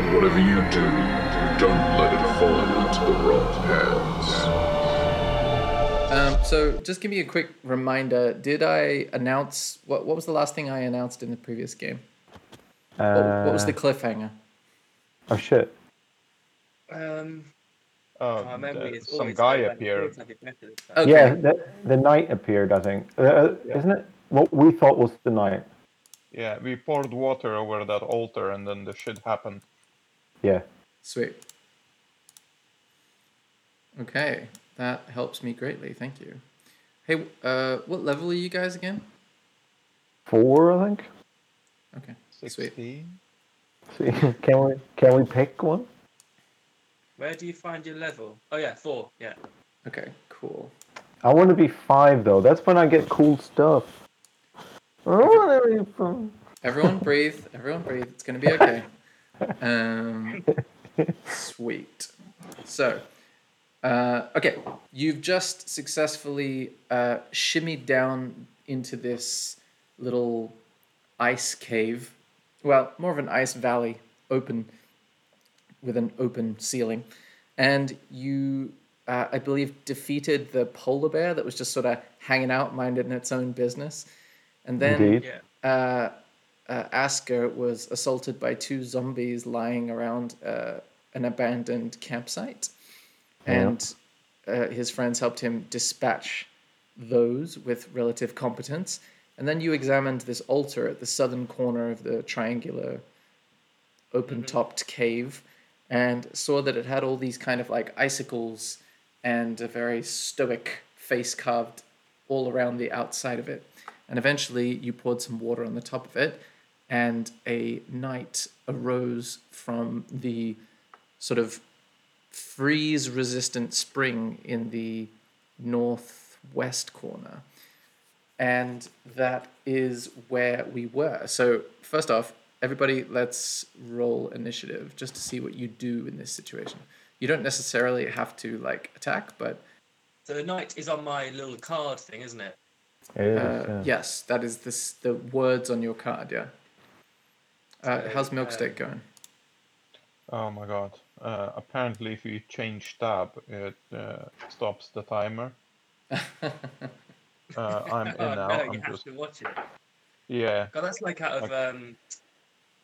And whatever you do, don't let it fall into the wrong hands. Um, so just give me a quick reminder. Did I announce what? What was the last thing I announced in the previous game? What, what was the Uh, cliffhanger? Oh shit. Um, Oh, our memory some guy so bad, it appeared. like it's better this time. Okay. Yeah, the, the knight appeared, I think. Uh, uh, Isn't it? What we thought was the knight. Yeah, we poured water over that altar, and then the shit happened. Yeah. Sweet. Okay, that helps me greatly. Thank you. Hey, uh, what level are you guys again? Four, I think. Okay, sweet. Sixteen. See, can we can we pick one? Where do you find your level? Oh yeah, four. Yeah. Okay, cool. I want to be five though. That's when I get cool stuff. I want to be fun. Everyone breathe. Everyone breathe. It's gonna be okay. Um, sweet. So, uh, okay, you've just successfully uh, shimmied down into this little ice cave. Well, more of an ice valley, open with an open ceiling, and you, uh, I believe, defeated the polar bear that was just sort of hanging out, minding its own business, and then Indeed. Uh, uh, Asger was assaulted by two zombies lying around uh, an abandoned campsite, and uh, his friends helped him dispatch those with relative competence. And then you examined this altar at the southern corner of the triangular, open-topped cave, and saw that it had all these kind of like icicles and a very stoic face carved all around the outside of it. And eventually you poured some water on the top of it, and a knight arose from the sort of freeze resistant spring in the northwest corner. And that is where we were. So, first off, everybody, let's roll initiative just to see what you do in this situation. You don't necessarily have to like attack, but So the knight is on my little card thing, isn't it? It is, uh, yeah. yes, that is this the words on your card. Yeah. Uh, how's uh, Milksteak going? Oh my god. Uh, apparently, if you change tab, it uh, stops the timer. Uh, I'm in oh now. no, you I'm have just to watch it. yeah. God, that's like out of um,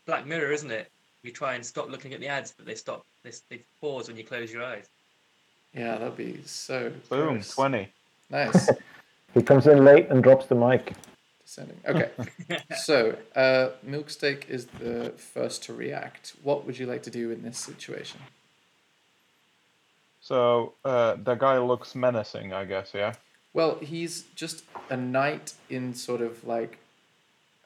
Black Mirror, isn't it? You try and stop looking at the ads, but they stop. They, they pause when you close your eyes. Yeah, that'd be so. Boom. gross. Twenty. Nice. He comes in late and drops the mic. Descending. Okay. so, uh, Milksteak is the first to react. What would you like to do in this situation? So uh, the guy looks menacing, I guess. Yeah. Well, he's just a knight in sort of like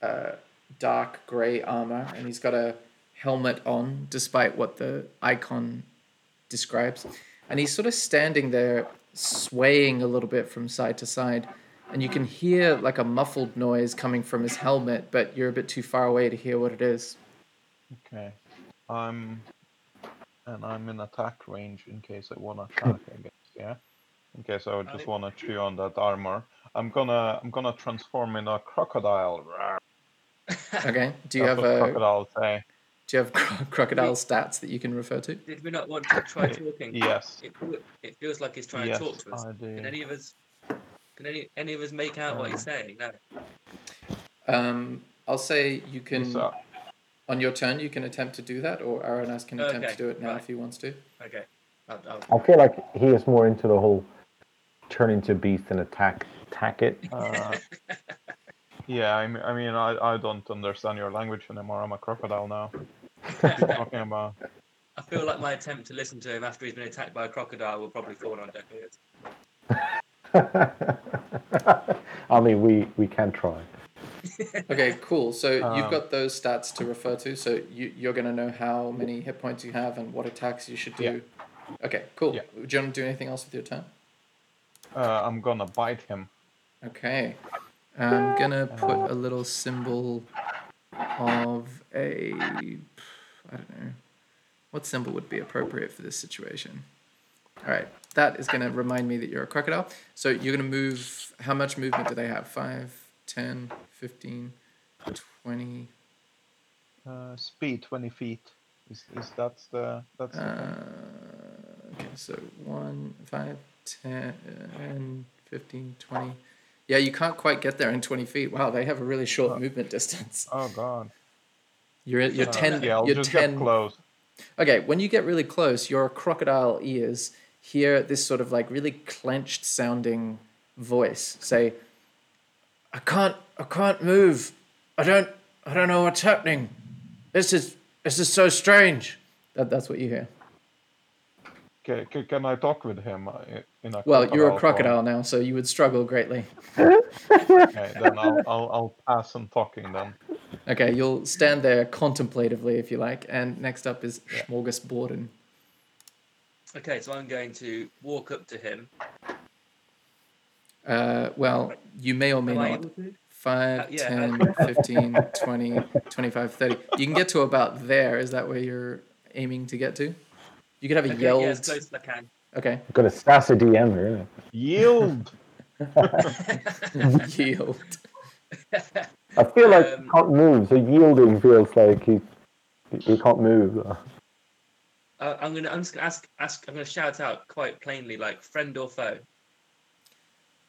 uh, dark grey armor, and he's got a helmet on, despite what the icon describes. And he's sort of standing there, swaying a little bit from side to side. And you can hear like a muffled noise coming from his helmet, but you're a bit too far away to hear what it is. Okay. I'm and I'm in attack range in case I wanna attack. I guess. Yeah. In case I would just wanna chew on that armor. I'm gonna I'm gonna transform in a crocodile. Rawr. Okay. Do you That's have what a crocodile say? do you have cro- crocodile stats that you can refer to? Did we not want to try talking? Yes. It, it feels like he's trying Yes, to talk to us. I do. Can any of us? Can any any of us make out what he's saying? No. Um, I'll say you can. On your turn, you can attempt to do that, or Aranas can attempt Okay, to do it now right. if he wants to. Okay. I'll, I'll, I feel like he is more into the whole turn into a beast and attack attack it. uh, yeah, I mean, I mean, I, I don't understand your language anymore. I'm a crocodile now. What are you talking about? I feel like my attempt to listen to him after he's been attacked by a crocodile will probably fall on deaf ears. I mean, we we can try. Okay, cool. So you've Um, got those stats to refer to. So you, you're going to know how many hit points you have and what attacks you should do. Yeah. Okay, cool. Yeah. Do you want to do anything else with your turn? Uh, I'm gonna bite him. Okay. I'm going to put a little symbol of a. I don't know. What symbol would be appropriate for this situation? All right. That is going to remind me that you're a crocodile. So you're going to move. How much movement do they have? 5, 10, 15, 20. Uh, speed 20 feet. Is, is that the that's the? Uh, okay, so 1, 5, 10, 15, 20. Yeah, you can't quite get there in 20 feet. Wow, they have a really short Oh. movement distance. Oh god. You're, you're Uh, 10. Yeah, I'll you're just 10 get close. Okay, when you get really close, your crocodile ears hear this sort of like really clenched sounding voice say, "I can't, I can't move. I don't, I don't know what's happening. This is, this is so strange." That, that's what you hear. Okay, c- can I talk with him uh, in a Well, you're a crocodile now, so you would struggle greatly. Okay, then I'll, I'll I'll pass on talking then. Okay, you'll stand there contemplatively if you like. And next up is Smorgasborden. Okay, so I'm going to walk up to him. Uh, well, you may or may Am I not. able to? 5, Uh, yeah, 10, 15, 20, 25, 30. You can get to about there. Is that where you're aiming to get to? You could have a Okay, yelled. yeah, as close as I can. Okay. Got a sassy DM here. Yield. Yield. I feel like Um, he can't move, so yielding feels like he he can't move. Uh, I'm gonna. I'm just gonna ask. Ask. I'm gonna shout out quite plainly, like friend or foe.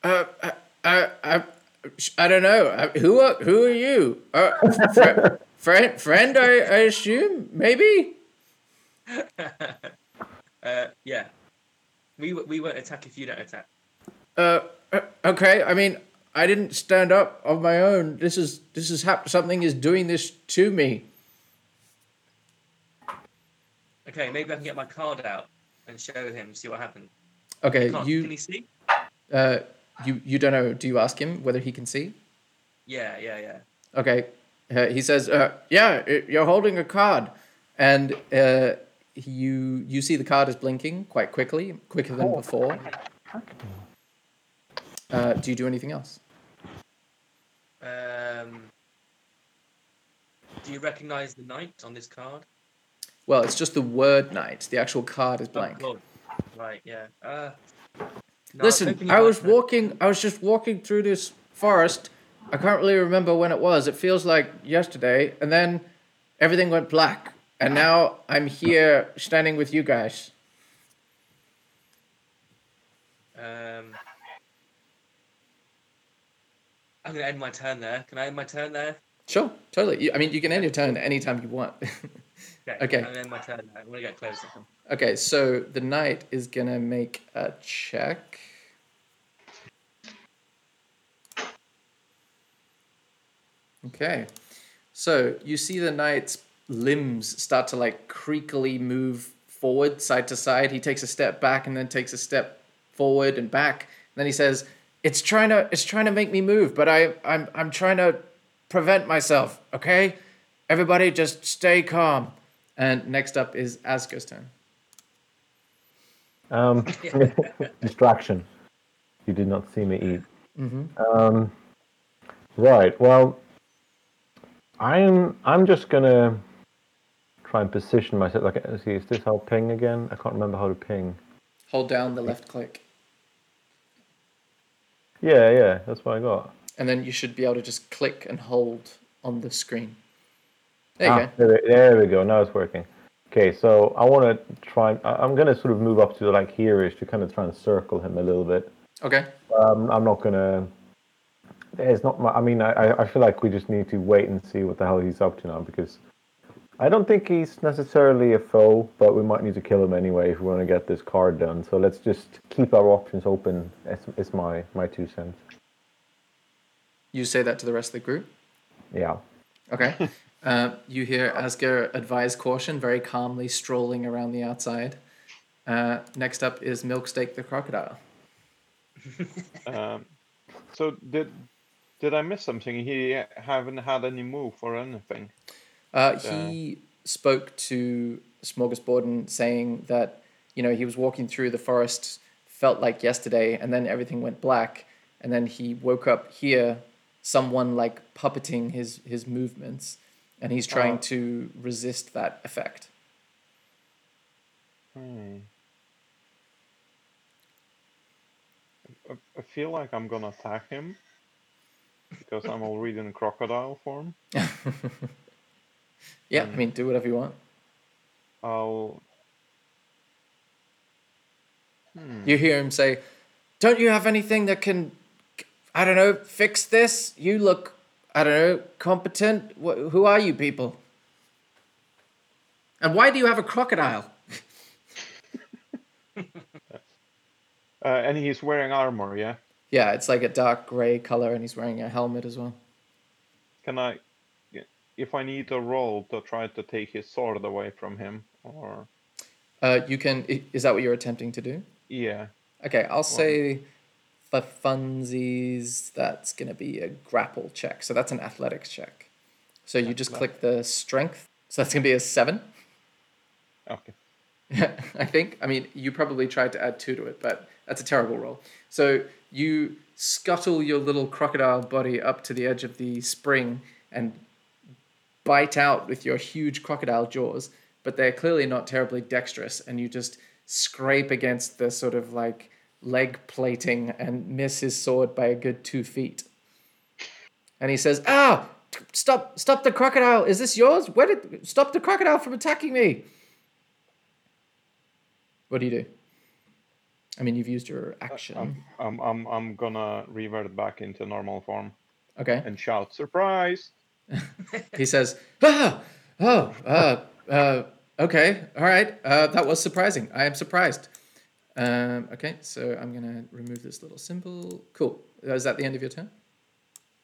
Uh, I, I, I, I don't know. Uh, Who are, who are you? Uh, fr- friend, friend, I, I assume? Maybe? uh, yeah. We we won't attack if you don't attack. Uh, uh, okay. I mean, I didn't stand up of my own. This is, this is hap- something is doing this to me. Okay, maybe I can get my card out and show him. See what happens. Okay, Can't, you, can he see? uh, you, you don't know. Do you ask him whether he can see? Yeah, yeah, yeah. Okay. Uh, he says, uh, "Yeah, i- you're holding a card," and uh, you you see the card is blinking quite quickly, quicker than before. Uh, do you do anything else? Um, do you recognise the knight on this card? Well, it's just the word "night." The actual card is Oh, blank. God. Right. Yeah. Uh, no, Listen, I was walking. I was just walking through this forest. I can't really remember when it was. It feels like yesterday, and then everything went black, and now I'm here standing with you guys. Um, I'm gonna end my turn there. Can I end my turn there? Sure, totally. You, I mean, you can end your turn anytime you want. Okay. I'm gonna my turn. I'm gonna get closer. okay, so the knight is gonna make a check. Okay, so you see the knight's limbs start to like creakily move forward, side to side. He takes a step back and then takes a step forward and back. And then he says, "It's trying to, it's trying to make me move, but I, I'm, I'm trying to prevent myself. Okay, everybody, just stay calm." And next up is Asger's turn. Um, distraction. You did not see me eat. Mm-hmm. Um, right. Well, I'm I'm just gonna try and position myself. Like, see, is this how ping again? I can't remember how to ping. Hold down the left click, Yeah, yeah, that's what I got. and then you should be able to just click and hold on the screen. There you ah, go. There, there we go. Now it's working. Okay, so I want to try. I- I'm gonna sort of move up to like here-ish to kind of try and circle him a little bit. Okay. Um, I'm not gonna. It's not. I mean, I, I- I feel like we just need to wait and see what the hell he's up to now because I don't think he's necessarily a foe, but we might need to kill him anyway if we want to get this card done. So let's just keep our options open. It's, it's my my two cents. You say that to the rest of the group. Yeah. Okay. uh, you hear Asger advise caution, very calmly strolling around the outside. Uh, next up is Milksteak the crocodile. Um, so did did I miss something? He haven't had any move or anything. Uh, he spoke to Smorgasborden saying that, you know, he was walking through the forest, felt like yesterday, and then everything went black. And then he woke up here, someone like puppeting his, his movements, and he's trying Oh. to resist that effect. Hmm. I, I feel like I'm gonna attack him because I'm already in crocodile form. yeah, I mean, do whatever you want. I'll. Hmm. You hear him say, Don't you have anything that can, I don't know, fix this? You look, I don't know, competent. Wh- who are you people? And why do you have a crocodile? Uh, and he's wearing armor, yeah. Yeah, it's like a dark gray color, and he's wearing a helmet as well. Can I, if I need a roll to try to take his sword away from him, or Uh, you can. Is that what you're attempting to do? yeah, Okay, I'll say for funsies, that's going to be a grapple check. So that's an athletics check. So you just click the strength. So that's going to be a seven, okay. I think. I mean, you probably tried to add two to it, but that's a terrible roll. So you scuttle your little crocodile body up to the edge of the spring and bite out with your huge crocodile jaws, but they're clearly not terribly dexterous, and you just scrape against the sort of like leg plating and miss his sword by a good two feet. And he says, "Ah, stop! Stop the crocodile! Is this yours? Where did stop the crocodile from attacking me?" What do you do? I mean, you've used your action. I'm, I'm, I'm, I'm gonna revert back into normal form okay. and shout surprise. He says, "Ah, oh, uh, uh, okay, all right. Uh, that was surprising. I am surprised." Um, okay, so I'm gonna remove this little symbol. Cool. Uh, Is that the end of your turn?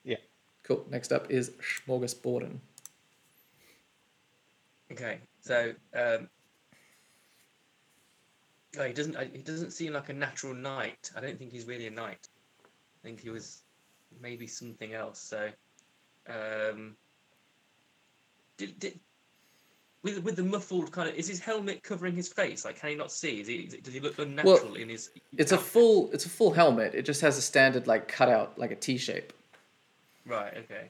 Yeah. Cool. Next up is Smorgasborden. Okay, so um, oh, he doesn't. I- He doesn't seem like a natural knight. I don't think he's really a knight. I think he was maybe something else. So, um, did, did with with the muffled kind of is his helmet covering his face? Like, can he not see? Is he, is it- does he look unnatural in his? It's a full. It's a full helmet. It just has a standard like cutout, like a T shape. Right. Okay.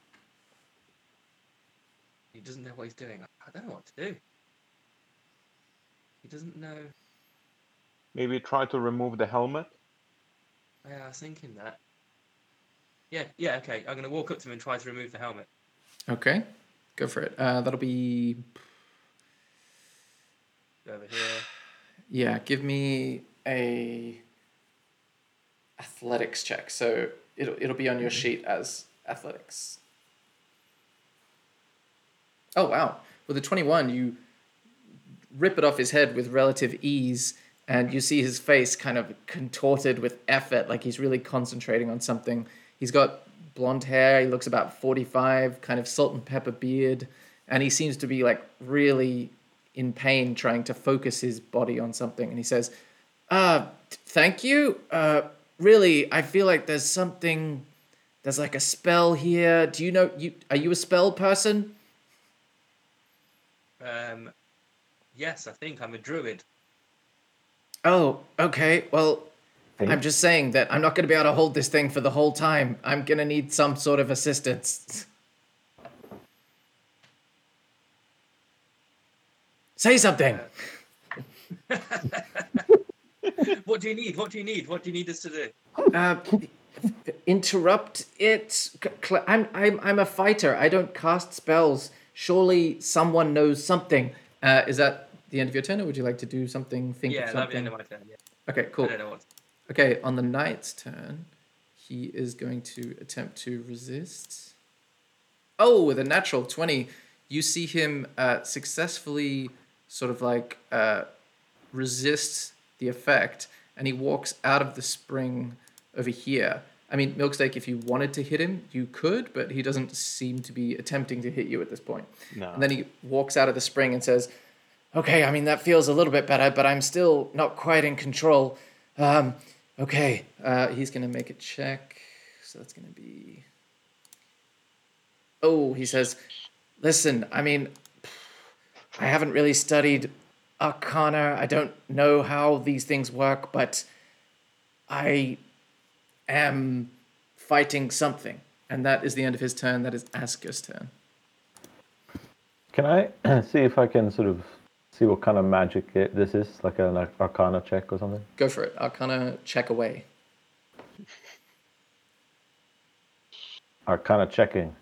He doesn't know what he's doing. I don't know what to do. He doesn't know. Maybe try to remove the helmet. Yeah, I was thinking that. Yeah, yeah, okay. I'm gonna walk up to him and try to remove the helmet. Okay, go for it. Uh, that'll be Over here. yeah. Give me a athletics check. So it'll it'll be on your mm-hmm. sheet as athletics. Oh wow! With a twenty-one, you rip it off his head with relative ease, and you see his face kind of contorted with effort, like he's really concentrating on something. He's got blonde hair. He looks about forty-five, kind of salt and pepper beard, and he seems to be like really in pain trying to focus his body on something. And he says, "Uh, thank you. Uh, really, I feel like there's something. There's like a spell here. Do you know you? Are you a spell person?" Um, yes, I think I'm a druid. Oh, okay. Well, Think? I'm just saying that I'm not going to be able to hold this thing for the whole time. I'm going to need some sort of assistance. Say something. What do you need? What do you need? What do you need us to do? Uh, interrupt it. I'm I'm I'm a fighter. I don't cast spells. Surely someone knows something. Uh, is that the end of your turn, or would you like to do something? Think Yeah, of that'll be the end of my turn. Yeah. Okay, cool. I don't know what. Okay, on the knight's turn, he is going to attempt to resist. Oh, with a natural 20, you see him uh, successfully sort of like uh, resist the effect, and he walks out of the spring over here. I mean, Milksteak, if you wanted to hit him, you could, but he doesn't seem to be attempting to hit you at this point. No. And then he walks out of the spring and says, Okay, I mean, that feels a little bit better, but I'm still not quite in control. Um, okay, uh, he's going to make a check. So that's going to be. Oh, he says, Listen, I mean, I haven't really studied Arcana. I don't know how these things work, but I am fighting something. And that is the end of his turn. That is Asger's turn. Can I see if I can sort of see what kind of magic it, this is, like an Arc- Arcana check or something? Go for it. Arcana check away. Arcana checking.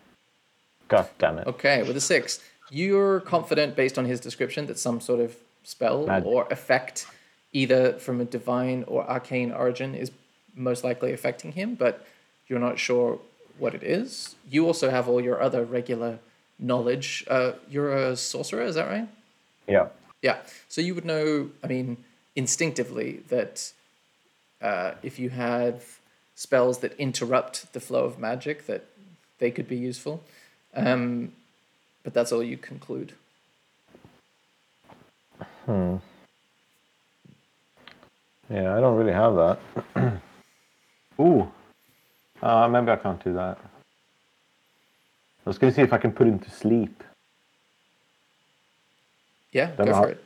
God damn it. Okay, with a six, you're confident based on his description that some sort of spell Magic. or effect, either from a divine or arcane origin, is most likely affecting him, but you're not sure what it is. You also have all your other regular knowledge. Uh, you're a sorcerer, is that right? Yeah. Yeah. So you would know, I mean, instinctively that uh, if you have spells that interrupt the flow of magic, that they could be useful. Um, but that's all you conclude. Hmm. Yeah, I don't really have that. Ooh. Uh, maybe I can't do that. I was going to see if I can put him to sleep. Yeah, Don't go know for how- it.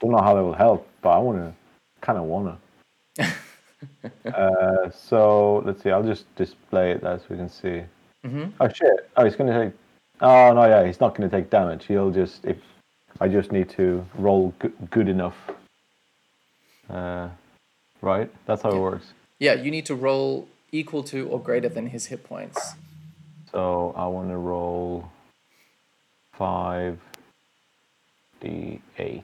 Don't know how that will help, but I want to, kind of want to. uh, so let's see. I'll just display it as we can see. hmm Oh shit! Oh, he's going to take. Oh no, yeah, he's not going to take damage. He'll just if I just need to roll g- good enough. Uh, right. That's how it works. Yeah, you need to roll equal to or greater than his hit points. So I want to roll five d8s.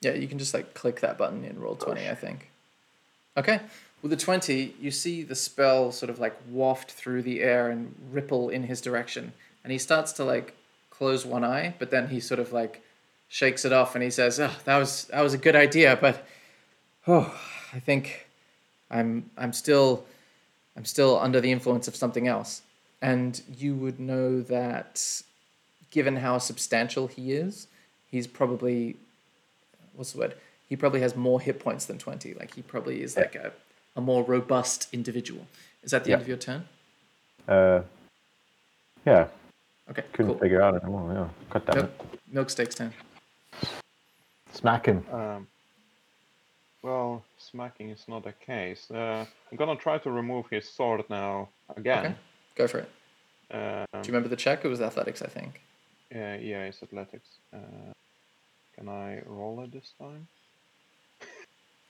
Yeah, you can just like click that button in Roll20, I think. Okay. With the 20, you see the spell sort of like waft through the air and ripple in his direction. And he starts to like close one eye, but then he sort of like shakes it off and he says, "Oh, that was that was a good idea, but oh, I think I'm I'm still I'm still under the influence of something else." And you would know that given how substantial he is, he's probably what's the word? He probably has more hit points than 20. Like he probably is like a, a more robust individual. Is that the end of your turn? Uh, yeah, Okay, couldn't cool. figure out anymore. Yeah, cut damn Milk, it. Milksteak's turn. Smack him. Um, well, smacking is not a case. Uh, I'm gonna try to remove his sword now Okay, again. go for it. Um, Do you remember the check? It was athletics, I think. yeah, yeah, it's athletics. Uh, can I roll it this time?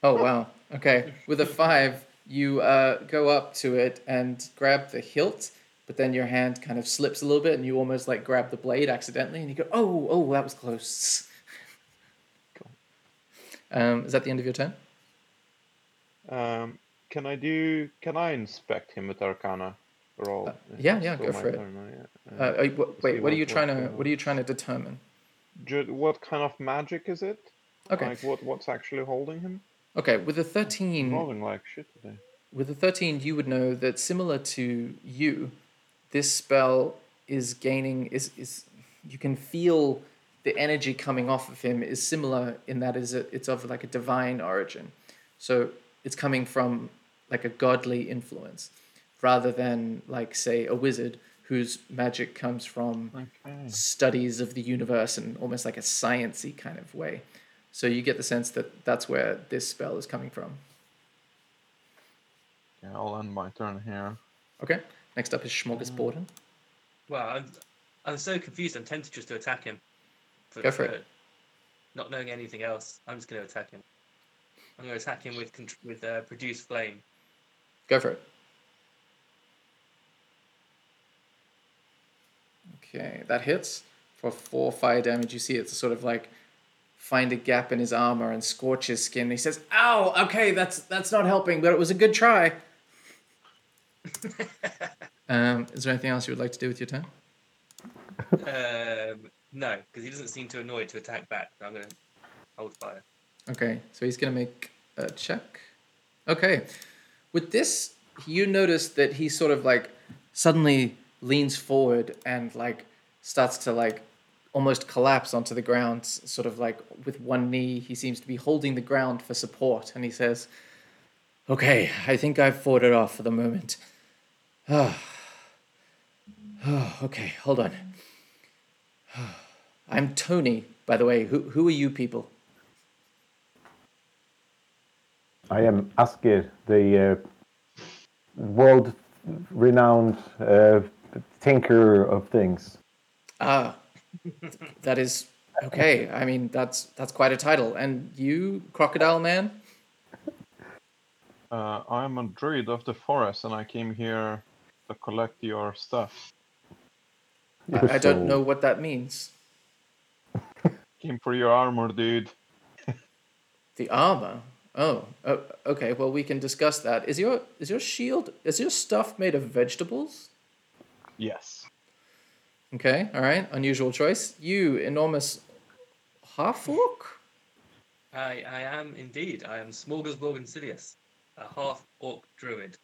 Oh wow. Okay. With a five, you uh, go up to it and grab the hilt, but then your hand kind of slips a little bit, and you almost like grab the blade accidentally, and you go, "Oh, oh, that was close." Cool. Um, is that the end of your turn? Um, can I do? Can I inspect him with Arcana roll? Uh, yeah, yeah, go for it. turn? Uh, wh- wait, what are you trying to what are you trying to determine? what kind of magic is it? Okay. Like what? What's actually holding him? Okay, with a thirteen, Rolling like shit today. with a 13 you would know that similar to you this spell is gaining is is you can feel the energy coming off of him is similar in that is it's of like a divine origin so it's coming from like a godly influence rather than like say a wizard whose magic comes from Okay. studies of the universe and almost like a sciency kind of way so you get the sense that that's where this spell is coming from Yeah, I'll end my turn here. okay next up is smorgasborden Well, I'm, I'm so confused. I'm tempted just to attack him. For Go the for it. Not knowing anything else, I'm just going to attack him. I'm going to attack him with with uh, produce flame. Go for it. Okay, that hits for four fire damage. You see it's sort of like find a gap in his armor and scorch his skin. He says, "Ow! Okay, that's that's not helping, but it was a good try." um, is there anything else you would like to do with your turn? Um, no, because he doesn't seem too annoyed to attack back. So I'm going to hold fire. Okay, so he's gonna make a check. Okay, with this, you notice that he sort of like suddenly leans forward and like starts to like almost collapse onto the ground, sort of like with one knee. He seems to be holding the ground for support, and he says, "Okay, I think I've fought it off for the moment." Oh, okay, hold on. I'm Tony, by the way. Who who are you people? I am Asger, the uh, world-renowned uh, tinker of things. Ah, that is okay. I mean, that's that's quite a title. And you, Crocodile Man? Uh, I'm a druid of the forest, and I came here to collect your stuff. I, I don't know what that means. Came for your armor, dude. The armor. Oh, oh, okay. Well, we can discuss that. Is your is your shield is your stuff made of vegetables? Yes. Okay, all right. Unusual choice. You enormous half orc. I, I am indeed. I am Smorgasbord Insidious, a half orc druid.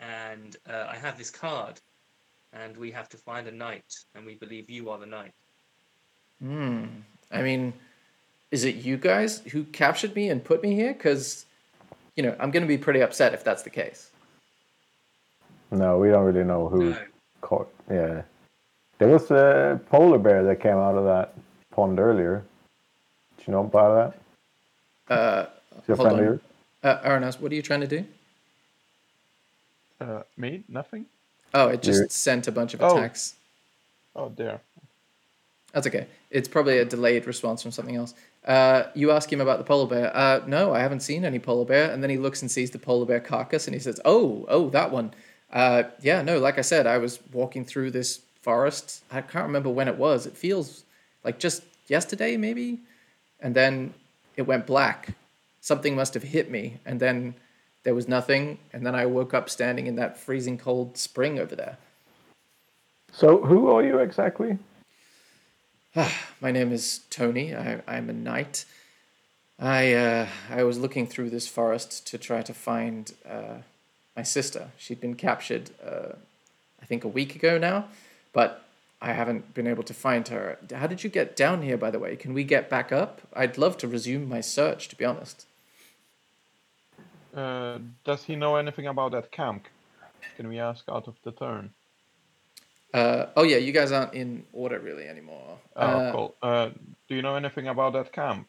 And uh, I have this card, and we have to find a knight, and we believe you are the knight. Hmm. I mean, is it you guys who captured me and put me here? Because, you know, I'm going to be pretty upset if that's the case. No, we don't really know who No. caught. Yeah, there was a polar bear that came out of that pond earlier. Did you know about that? Uh, Is your Hold friend on. here? Uh, Aranas, what are you trying to do? Uh, me? Nothing? Oh, it just You're- sent a bunch of Oh. attacks. Oh, there. That's okay. It's probably a delayed response from something else. Uh, you ask him about the polar bear. Uh, no, I haven't seen any polar bear. And then he looks and sees the polar bear carcass and he says, "Oh, oh, that one." Uh, yeah, no, like I said, I was walking through this forest. I can't remember when it was. It feels like just yesterday, maybe. And then it went black. Something must have hit me, and then there was nothing. And then I woke up standing in that freezing cold spring over there. So, who are you exactly? My name is Tony. I, I'm a knight. I uh, I was looking through this forest to try to find uh, my sister. She'd been captured, uh, I think, a week ago now, but I haven't been able to find her. How did you get down here, by the way? Can we get back up? I'd love to resume my search, to be honest. Uh, does he know anything about that camp? Can we ask out of the turn? Uh, oh yeah, you guys aren't in order really anymore. Oh, Uh, cool. Uh, do you know anything about that camp?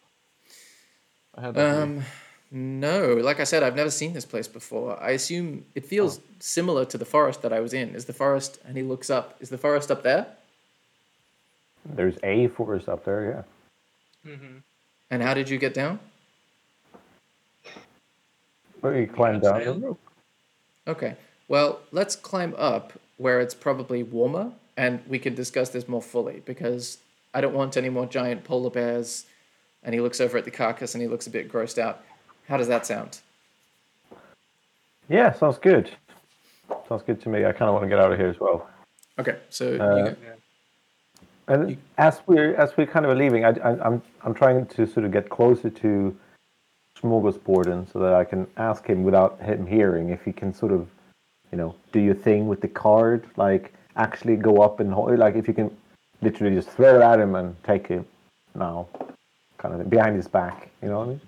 Ahead of you? Um, no, like I said, I've never seen this place before. I assume it feels similar to the forest that I was in. Is the forest? And he looks up. Is the forest up there? There's a forest up there. Yeah. hmm And how did you get down? We climbed got down. the rope. Okay. Well, let's climb up where it's probably warmer, and we can discuss this more fully because I don't want any more giant polar bears. And he looks over at the carcass and he looks a bit grossed out. How does that sound? Yeah, sounds good. Sounds good to me. I kind of want to get out of here as well. Okay, so you Uh, go. And You- as we're as we're kind of leaving, I, I, I'm I'm trying to sort of get closer to Smorgasborden so that I can ask him without him hearing if he can sort of, you know, do your thing with the card, like actually go up and hold, like if you can literally just throw it at him and take it now, kind of behind his back. You know what I mean?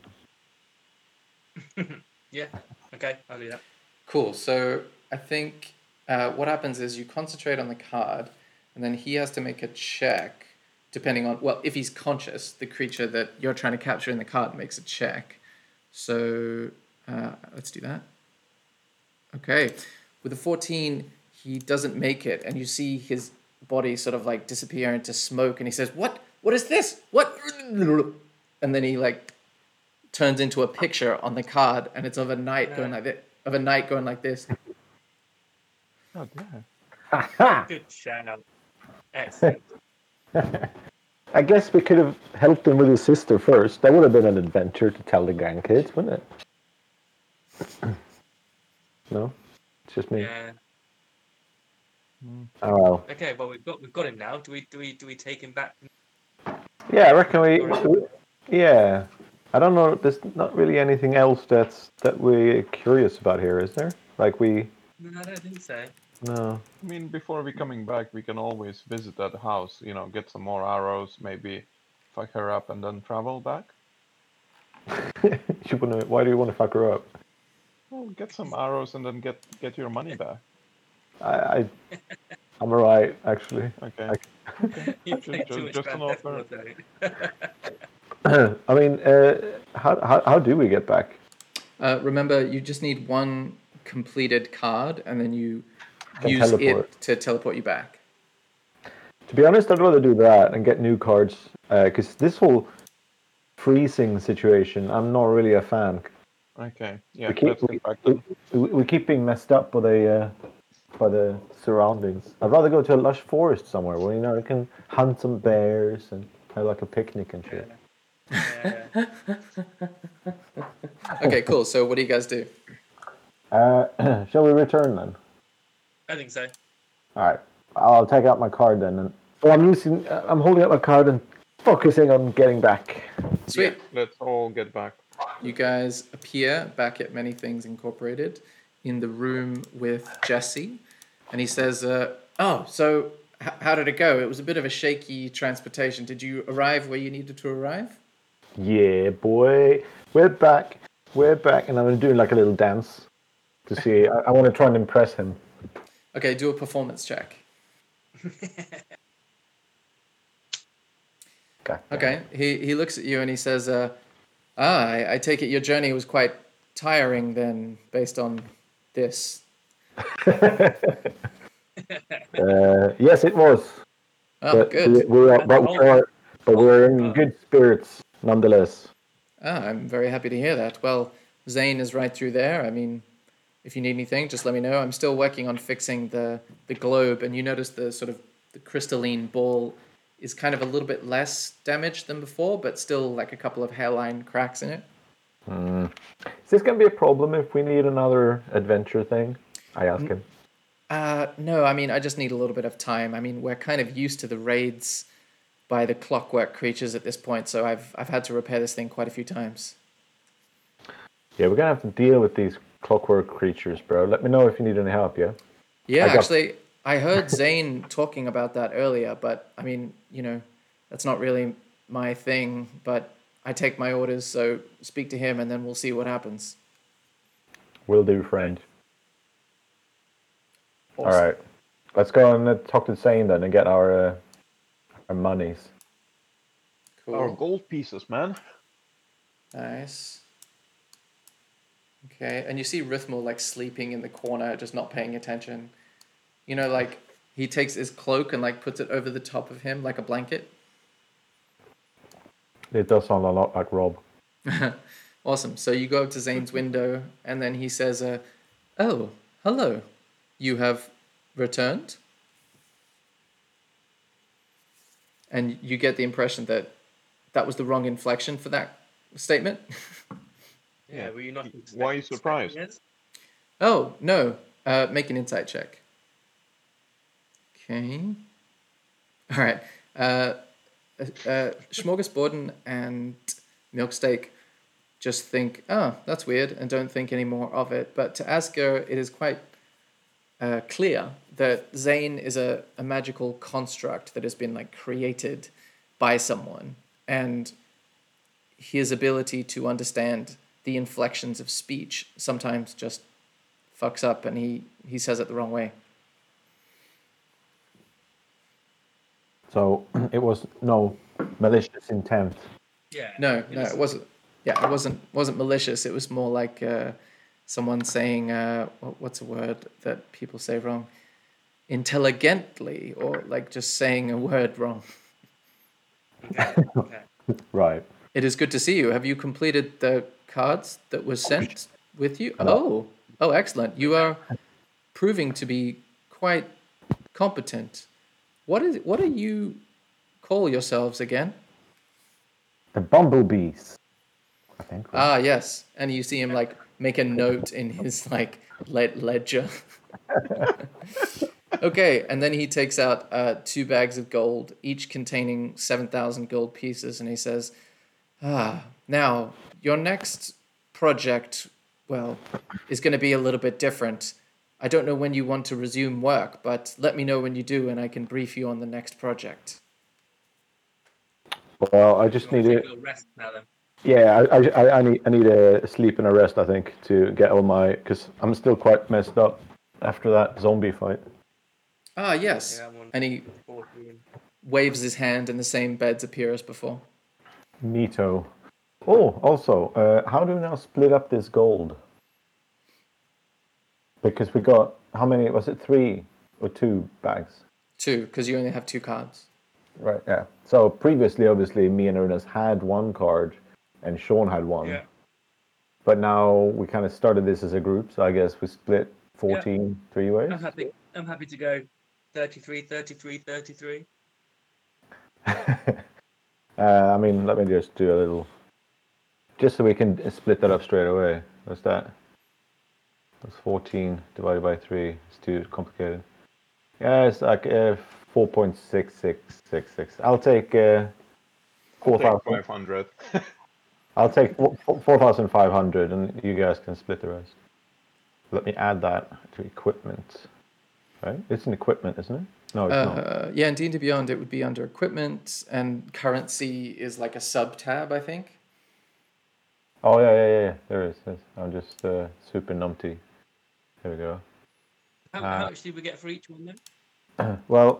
Yeah. Okay, I'll do that. Cool. So I think uh, what happens is you concentrate on the card, and then he has to make a check, depending on well, if he's conscious, the creature that you're trying to capture in the card makes a check. So uh, let's do that. Okay, with a fourteen, he doesn't make it, and you see his body sort of like disappear into smoke, and he says, "What? What is this? What?" And then he like turns into a picture on the card, and it's of a knight going like this, of a knight going like this. Oh, yeah. Good shout. Excellent. I guess we could have helped him with his sister first. That would have been an adventure to tell the grandkids, wouldn't it? no, it's just me. yeah. Oh well. Okay. Well, we've got we've got him now. Do we do we do we take him back? Yeah, I reckon we. we- Yeah, I don't know. There's not really anything else that's that we're curious about here, is there? Like we. No, I don't think so. No. I mean, before we coming back, we can always visit that house. You know, get some more arrows, maybe fuck her up, and then travel back. you wanna? Why do you want to fuck her up? Well, get some arrows and then get get your money back. I. I I'm alright, actually. Okay. You Just- just- just an Grand offer. I mean, uh, how, how how do we get back? Uh, remember, you just need one completed card, and then you Can use teleport. it to teleport you back. To be honest, I'd rather do that and get new cards because this whole freezing situation, I'm not really a fan. Okay. Yeah. we keep we, we, we we keep being messed up by the uh, by the surroundings. I'd rather go to a lush forest somewhere where you know I can hunt some bears and have like a picnic and shit. Yeah. Okay, cool. So what do you guys do? Uh, shall we return then? I think so. All right. I'll take out my card then. And so I'm using. uh, I'm holding up my card and focusing on getting back. Sweet. Let's all get back. You guys appear back at Many Things Incorporated in the room with Jesse, and he says, uh, "Oh, so h- how did it go? It was a bit of a shaky transportation. Did you arrive where you needed to arrive?" Yeah, boy. We're back. We're back, and I'm doing like a little dance to see. I, I want to try and impress him. Okay, do a performance check. Okay. Okay, he he looks at you and he says, uh, "Ah, I, I take it your journey was quite tiring then, based on this." Uh, yes, it was. Oh, but good. We, we are, but, we are, but we're in Uh, good spirits nonetheless. Ah, I'm very happy to hear that. Well, Zane is right through there. I mean, if you need anything, just let me know. I'm still working on fixing the the globe, and you notice the sort of the crystalline ball is kind of a little bit less damaged than before, but still like a couple of hairline cracks in it. Is this going to be a problem if we need another adventure thing? I ask him. Uh, no, I mean, I just need a little bit of time. I mean, we're kind of used to the raids by the clockwork creatures at this point, so I've I've had to repair this thing quite a few times. Yeah, we're going to have to deal with these clockwork creatures, bro. Let me know if you need any help, yeah? Yeah, I got- actually, I heard Zane talking about that earlier, but I mean, you know, that's not really my thing. But I take my orders, so speak to him, and then we'll see what happens. Will do, friend. All Awesome. right. Let's go and uh, talk to Zane then and get our uh, our monies. Cool. Our gold pieces, man. Nice. Okay, and you see Rithmal like sleeping in the corner, just not paying attention. You know, like he takes his cloak and like puts it over the top of him like a blanket. It does sound a lot like Rob. Awesome. So you go up to Zane's window, and then he says, uh, "Oh, hello. You have returned." And you get the impression that that was the wrong inflection for that statement. Yeah, were you not? Why are you surprised? oh no! Uh, make an insight check. Okay. All right. Uh, uh, uh, Smorgasborden and Milksteak just think, oh, that's weird, and don't think any more of it. But to Asger, it is quite uh, clear that Zane is a, a magical construct that has been like created by someone, and his ability to understand the inflections of speech sometimes just fucks up, and he he says it the wrong way. So it was no malicious intent. Yeah. No, no, it wasn't. Yeah, it wasn't wasn't malicious. It was more like uh, someone saying, uh, "What's a word that people say wrong?" Intelligently, or like just saying a word wrong. Okay. okay. Right. It is good to see you. Have you completed the cards that were sent with you? Oh, oh, excellent! You are proving to be quite competent. What is? What do you call yourselves again? The bumblebees. I think. right? Ah, yes. And you see him like make a note in his like led- ledger. okay, and then he takes out uh, two bags of gold, each containing 7,000 gold pieces, and he says, Ah, now your next project, well, is going to be a little bit different. I don't know when you want to resume work, but let me know when you do, and I can brief you on the next project. well, I just need wanna a rest now then. Yeah, I, I, I- I need I need a sleep and a rest. I think to get all my because I'm still quite messed up after that zombie fight. Ah, yes. Yeah, And he 14. waves his hand, and the same beds appear as before. Neato. Oh, also, uh, how do we now split up this gold? Because we got how many? Was it three or two bags? Two, because you only have two cards. Right. Yeah. So previously, obviously, me and Ernest had one card, and Sean had one. Yeah. But now we kind of started this as a group, so I guess we split 14 three ways. I'm happy. I'm happy to go 33, 33, 33. Uh, I mean, let me just do a little, just so we can split that up straight away. What's that? That's 14 divided by 3. It's too complicated. Yeah, it's like uh, 4.6666. I'll take uh, I'll take 4,000. 500. I'll take four- four- 4,500 and you guys can split the rest. Let me add that to equipment. Right? It's an equipment, isn't it? No, it's not. Uh, yeah, in D&D Beyond, it would be under equipment, and currency is like a sub tab, I think. Oh, yeah, yeah, yeah, yeah. There it is. I'm just uh, super numpty. There we go. How, Uh, how much did we get for each one then? Well,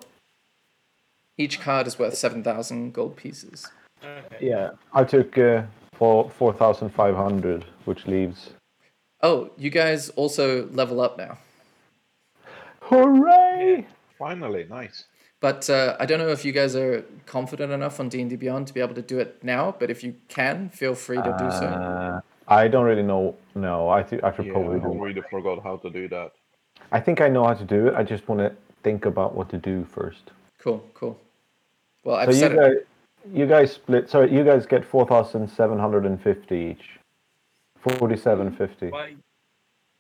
Each card is worth 7,000 gold pieces. Okay. yeah, I took uh, four 4,500, which leaves. Oh, you guys also level up now. Hooray! Finally, nice. But uh, I don't know if you guys are confident enough on D&D Beyond to be able to do it now, but if you can, feel free to do so. Uh, I don't really know. No, I, th- I should Yeah, probably I do really forgot how to do that. I think I know how to do it. I just want to think about what to do first. Cool, cool. Well, I've so you said it. guys, you guys split. Sorry, you guys get four thousand seven hundred and fifty each. Forty-seven fifty. Why?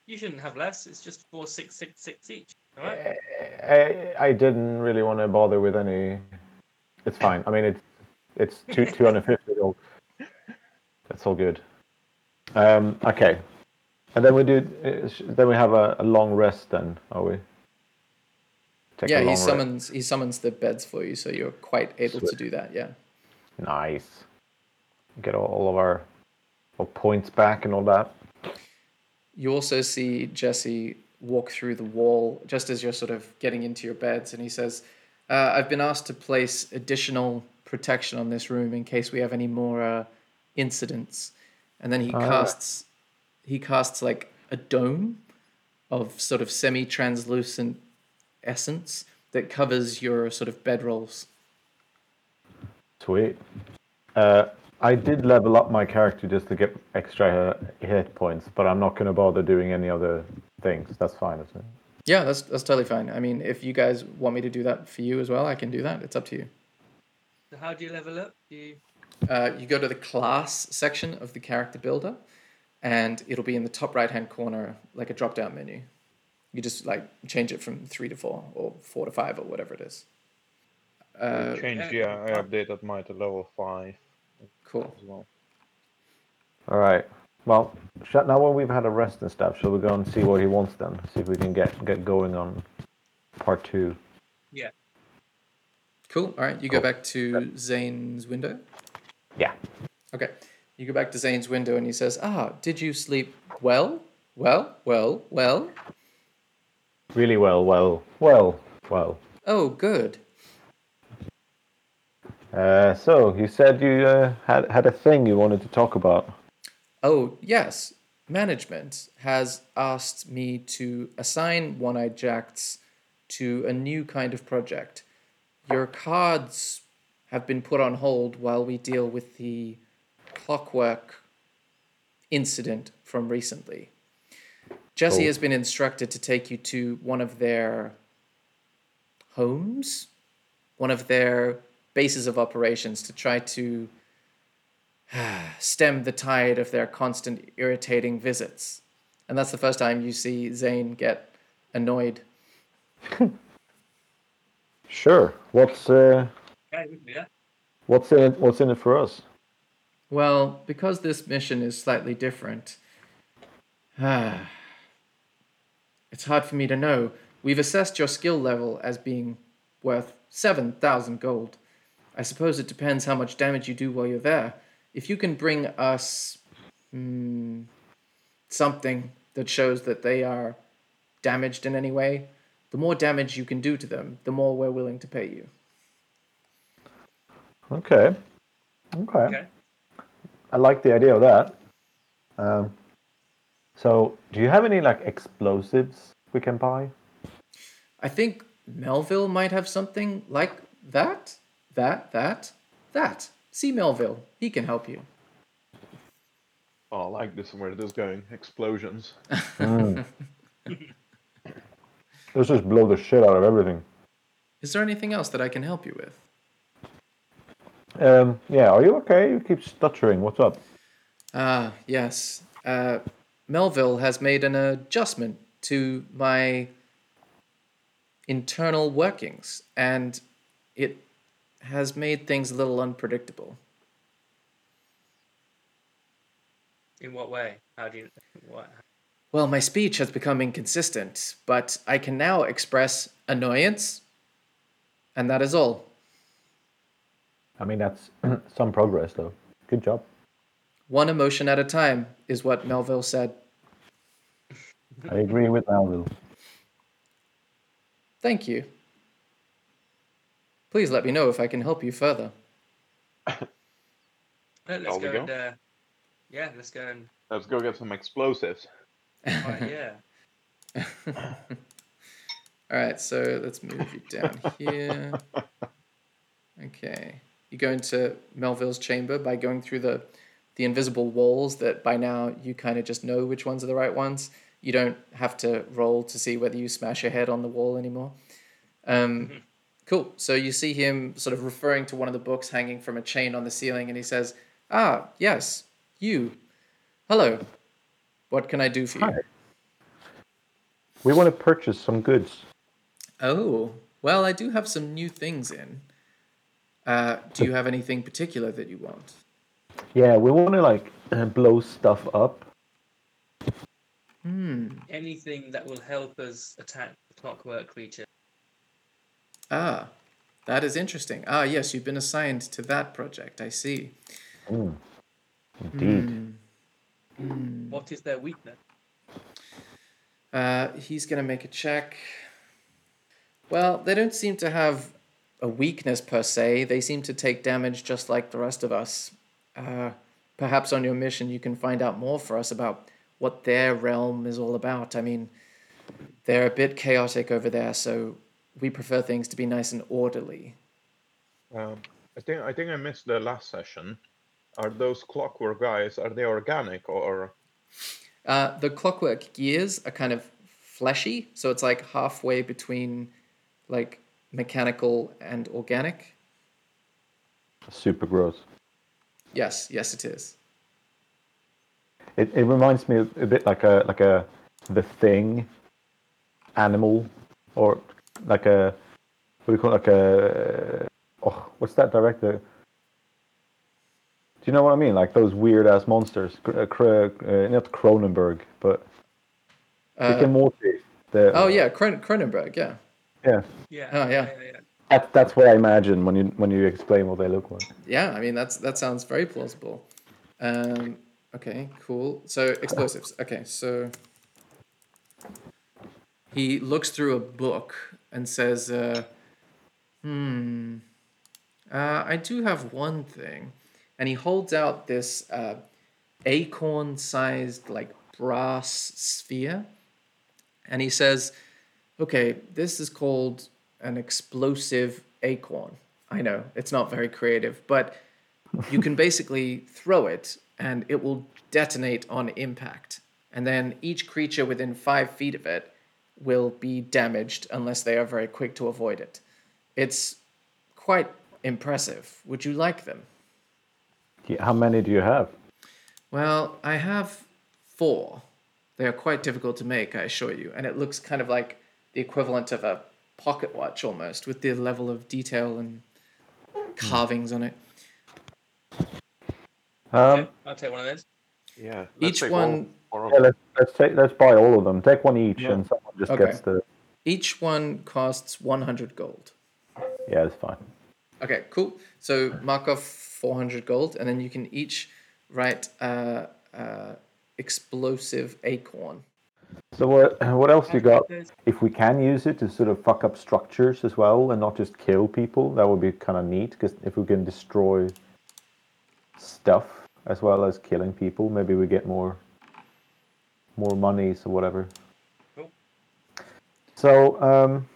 You shouldn't have less. It's just four six six six each. I, I didn't really want to bother with any. It's fine. I mean, it's it's two two hundred fifty. That's all good. Um. Okay. And then we do. Then we have a, a long rest. Then are we? Take Yeah, he rest. summons he summons the beds for you, so you're quite able to do that. Yeah. Nice. Get all, all of our, our points back and all that. You also see Jesse walk through the wall just as you're sort of getting into your beds, and he says, uh, "I've been asked to place additional protection on this room in case we have any more uh, incidents." And then he Ah. casts he casts like a dome of sort of semi-translucent essence that covers your sort of bedrolls. Sweet. Uh, I did level up my character just to get extra uh, hit points, but I'm not going to bother doing any other things. That's fine, isn't it? Yeah, that's that's totally fine. I mean, if you guys want me to do that for you as well, I can do that. It's up to you. So how do you level up? Do you... Uh, you go to the class section of the character builder, and it'll be in the top right hand corner, like a drop down menu. You just like change it from three to four or four to five or whatever it is. Uh, Changed, yeah, yeah, I updated mine to level 5 cool. as well. All right. Well, now when we've had a rest and stuff, shall we go and see what he wants then? See if we can get get going on part two. Yeah. Cool. All right. You go back to Zane's window. Yeah. Okay. You go back to Zane's window and he says, Ah, did you sleep well? Well, well, well. Really well. Well. Well. Well. Oh, good. Uh, so you said you uh, had had a thing you wanted to talk about. Oh, yes. Management has asked me to assign One Eyed Jacks to a new kind of project. Your cards have been put on hold while we deal with the clockwork incident from recently. Jesse Cool. has been instructed to take you to one of their homes, one of their bases of operations to try to stem the tide of their constant irritating visits. And that's the first time you see Zane get annoyed. Sure. What's uh, Okay, we can do that. what's in it? What's in it for us? Well, because this mission is slightly different, it's hard for me to know. We've assessed your skill level as being worth 7,000 gold. I suppose it depends how much damage you do while you're there. If you can bring us hmm, something that shows that they are damaged in any way, the more damage you can do to them, the more we're willing to pay you. Okay. Okay. Okay. I like the idea of that. Um, so, do you have any like explosives we can buy? I think Melville might have something like that, that, that, that. See Melville. He can help you. Oh, I like this where this is going. Explosions. Let's just blow the shit out of everything. Is there anything else that I can help you with? Um, yeah, are you okay? You keep stuttering. What's up? Ah, yes. Uh, Melville has made an adjustment to my internal workings, and it has made things a little unpredictable. In what way? How do you? What? Well, my speech has become inconsistent, but I can now express annoyance, and that is all. I mean, that's some progress, though. Good job. One emotion at a time is what Melville said. I agree with Melville. Thank you. Please let me know if I can help you further. Let's go, go? and uh, yeah, let's go and Let's go get some explosives. right, yeah. All right, so let's move you down here. Okay. You go into Melville's chamber by going through the the invisible walls that by now you kind of just know which ones are the right ones. You don't have to roll to see whether you smash your head on the wall anymore. Um, cool. So you see him sort of referring to one of the books hanging from a chain on the ceiling, and he says, "Ah, yes, you. Hello. What can I do for you?" Hi. We want to purchase some goods. Oh, well, I do have some new things in. Uh, do you have anything particular that you want? Yeah, we want to like uh, blow stuff up. Hmm. Anything that will help us attack the clockwork creature. Ah, that is interesting. Ah, yes, you've been assigned to that project. I see. Mm. Indeed. Hmm. What is their weakness? Uh, he's going to make a check. Well, they don't seem to have a weakness per se. They seem to take damage just like the rest of us. Uh, perhaps on your mission you can find out more for us about what their realm is all about. I mean, they're a bit chaotic over there, so we prefer things to be nice and orderly. Um, I think I think I missed the last session. Are those clockwork guys? Are they organic or? Uh, the clockwork gears are kind of fleshy, so it's like halfway between like mechanical and organic. Super gross. Yes, yes, it is. It, it reminds me a bit like a like a the thing animal or like a what do you call it? like a oh what's that director? Do you know what I mean? Like those weird ass monsters. Uh, Cr- uh, not Cronenberg, but Rick Uh, and Morty. The, oh yeah, Cron- Cronenberg. Yeah. yeah. Yeah. Oh, yeah. yeah, yeah. That, that's what I imagine when you when you explain what they look like. Yeah, I mean that's that sounds very plausible. Um, okay, cool. So explosives. Okay, so he looks through a book and says, uh, "Hmm, uh, I do have one thing," and he holds out this uh, acorn-sized like brass sphere, and he says, "Okay, this is called an explosive acorn." I know it's not very creative, but you can basically throw it and it will detonate on impact. And then each creature within five feet of it will be damaged unless they are very quick to avoid it. It's quite impressive. Would you like them? How many do you have? Well, I have four. They are quite difficult to make, I assure you. And it looks kind of like the equivalent of a pocket watch almost, with the level of detail and carvings on it. Um, Okay, I'll take one of those. Yeah. Each one- yeah, let's let's take let's buy all of them. Take one each, Yeah. and someone just Okay. gets the. Each one costs 100 gold. Yeah, it's fine. Okay, cool. So mark off 400 gold, and then you can each write uh, uh, explosive acorn. So what what else you got? If we can use it to sort of fuck up structures as well, and not just kill people, that would be kind of neat. Because if we can destroy stuff as well as killing people, maybe we get more more monies or whatever. Cool. So um,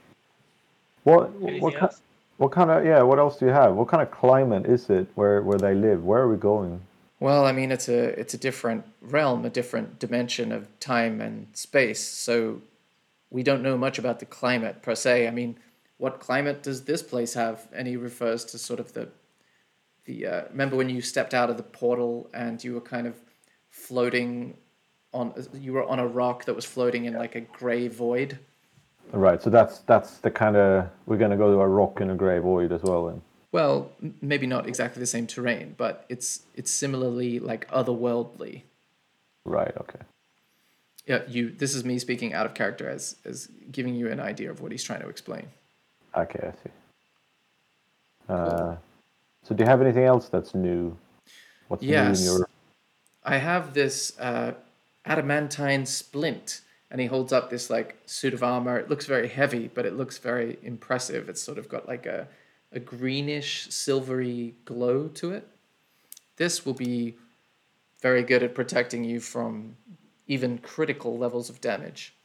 what Anything what kind else? what kind of yeah? What else do you have? What kind of climate is it where where they live? Where are we going? Well, I mean, it's a it's a different realm, a different dimension of time and space. So we don't know much about the climate per se. I mean, what climate does this place have? And he refers to sort of the the uh, remember when you stepped out of the portal and you were kind of floating on you were on a rock that was floating in like a gray void. Right. So that's that's the kind of we're gonna go to a rock in a grey void as well. Then. Well, m- maybe not exactly the same terrain, but it's it's similarly like otherworldly. Right. Okay. Yeah, you. This is me speaking out of character as as giving you an idea of what he's trying to explain. Okay. I see. Uh, so do you have anything else that's new? What's Yes. new in your? I have this uh, adamantine splint, and he holds up this like suit of armor. It looks very heavy, but it looks very impressive. It's sort of got like a a greenish silvery glow to it. This will be very good at protecting you from even critical levels of damage.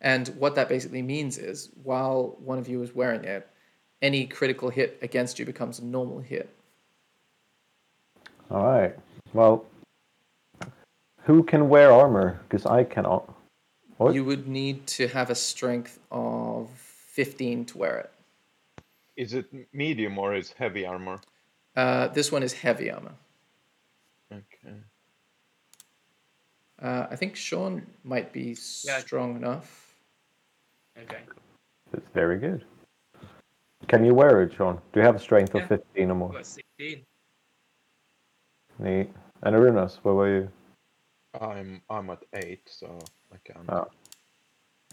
And what that basically means is, while one of you is wearing it, any critical hit against you becomes a normal hit. All right. Well, who can wear armor? Because I cannot. What? You would need to have a strength of 15 to wear it. Is it medium or is heavy armor? Uh, this one is heavy armor. Okay. Uh, I think Sean might be Yeah. strong enough. Okay. It's very good. Can you wear it, Sean? Do you have a strength Yeah. of 15 or more? I've got 16. Neat. And Arunas, where were you? I'm I'm at eight, so I can. Oh.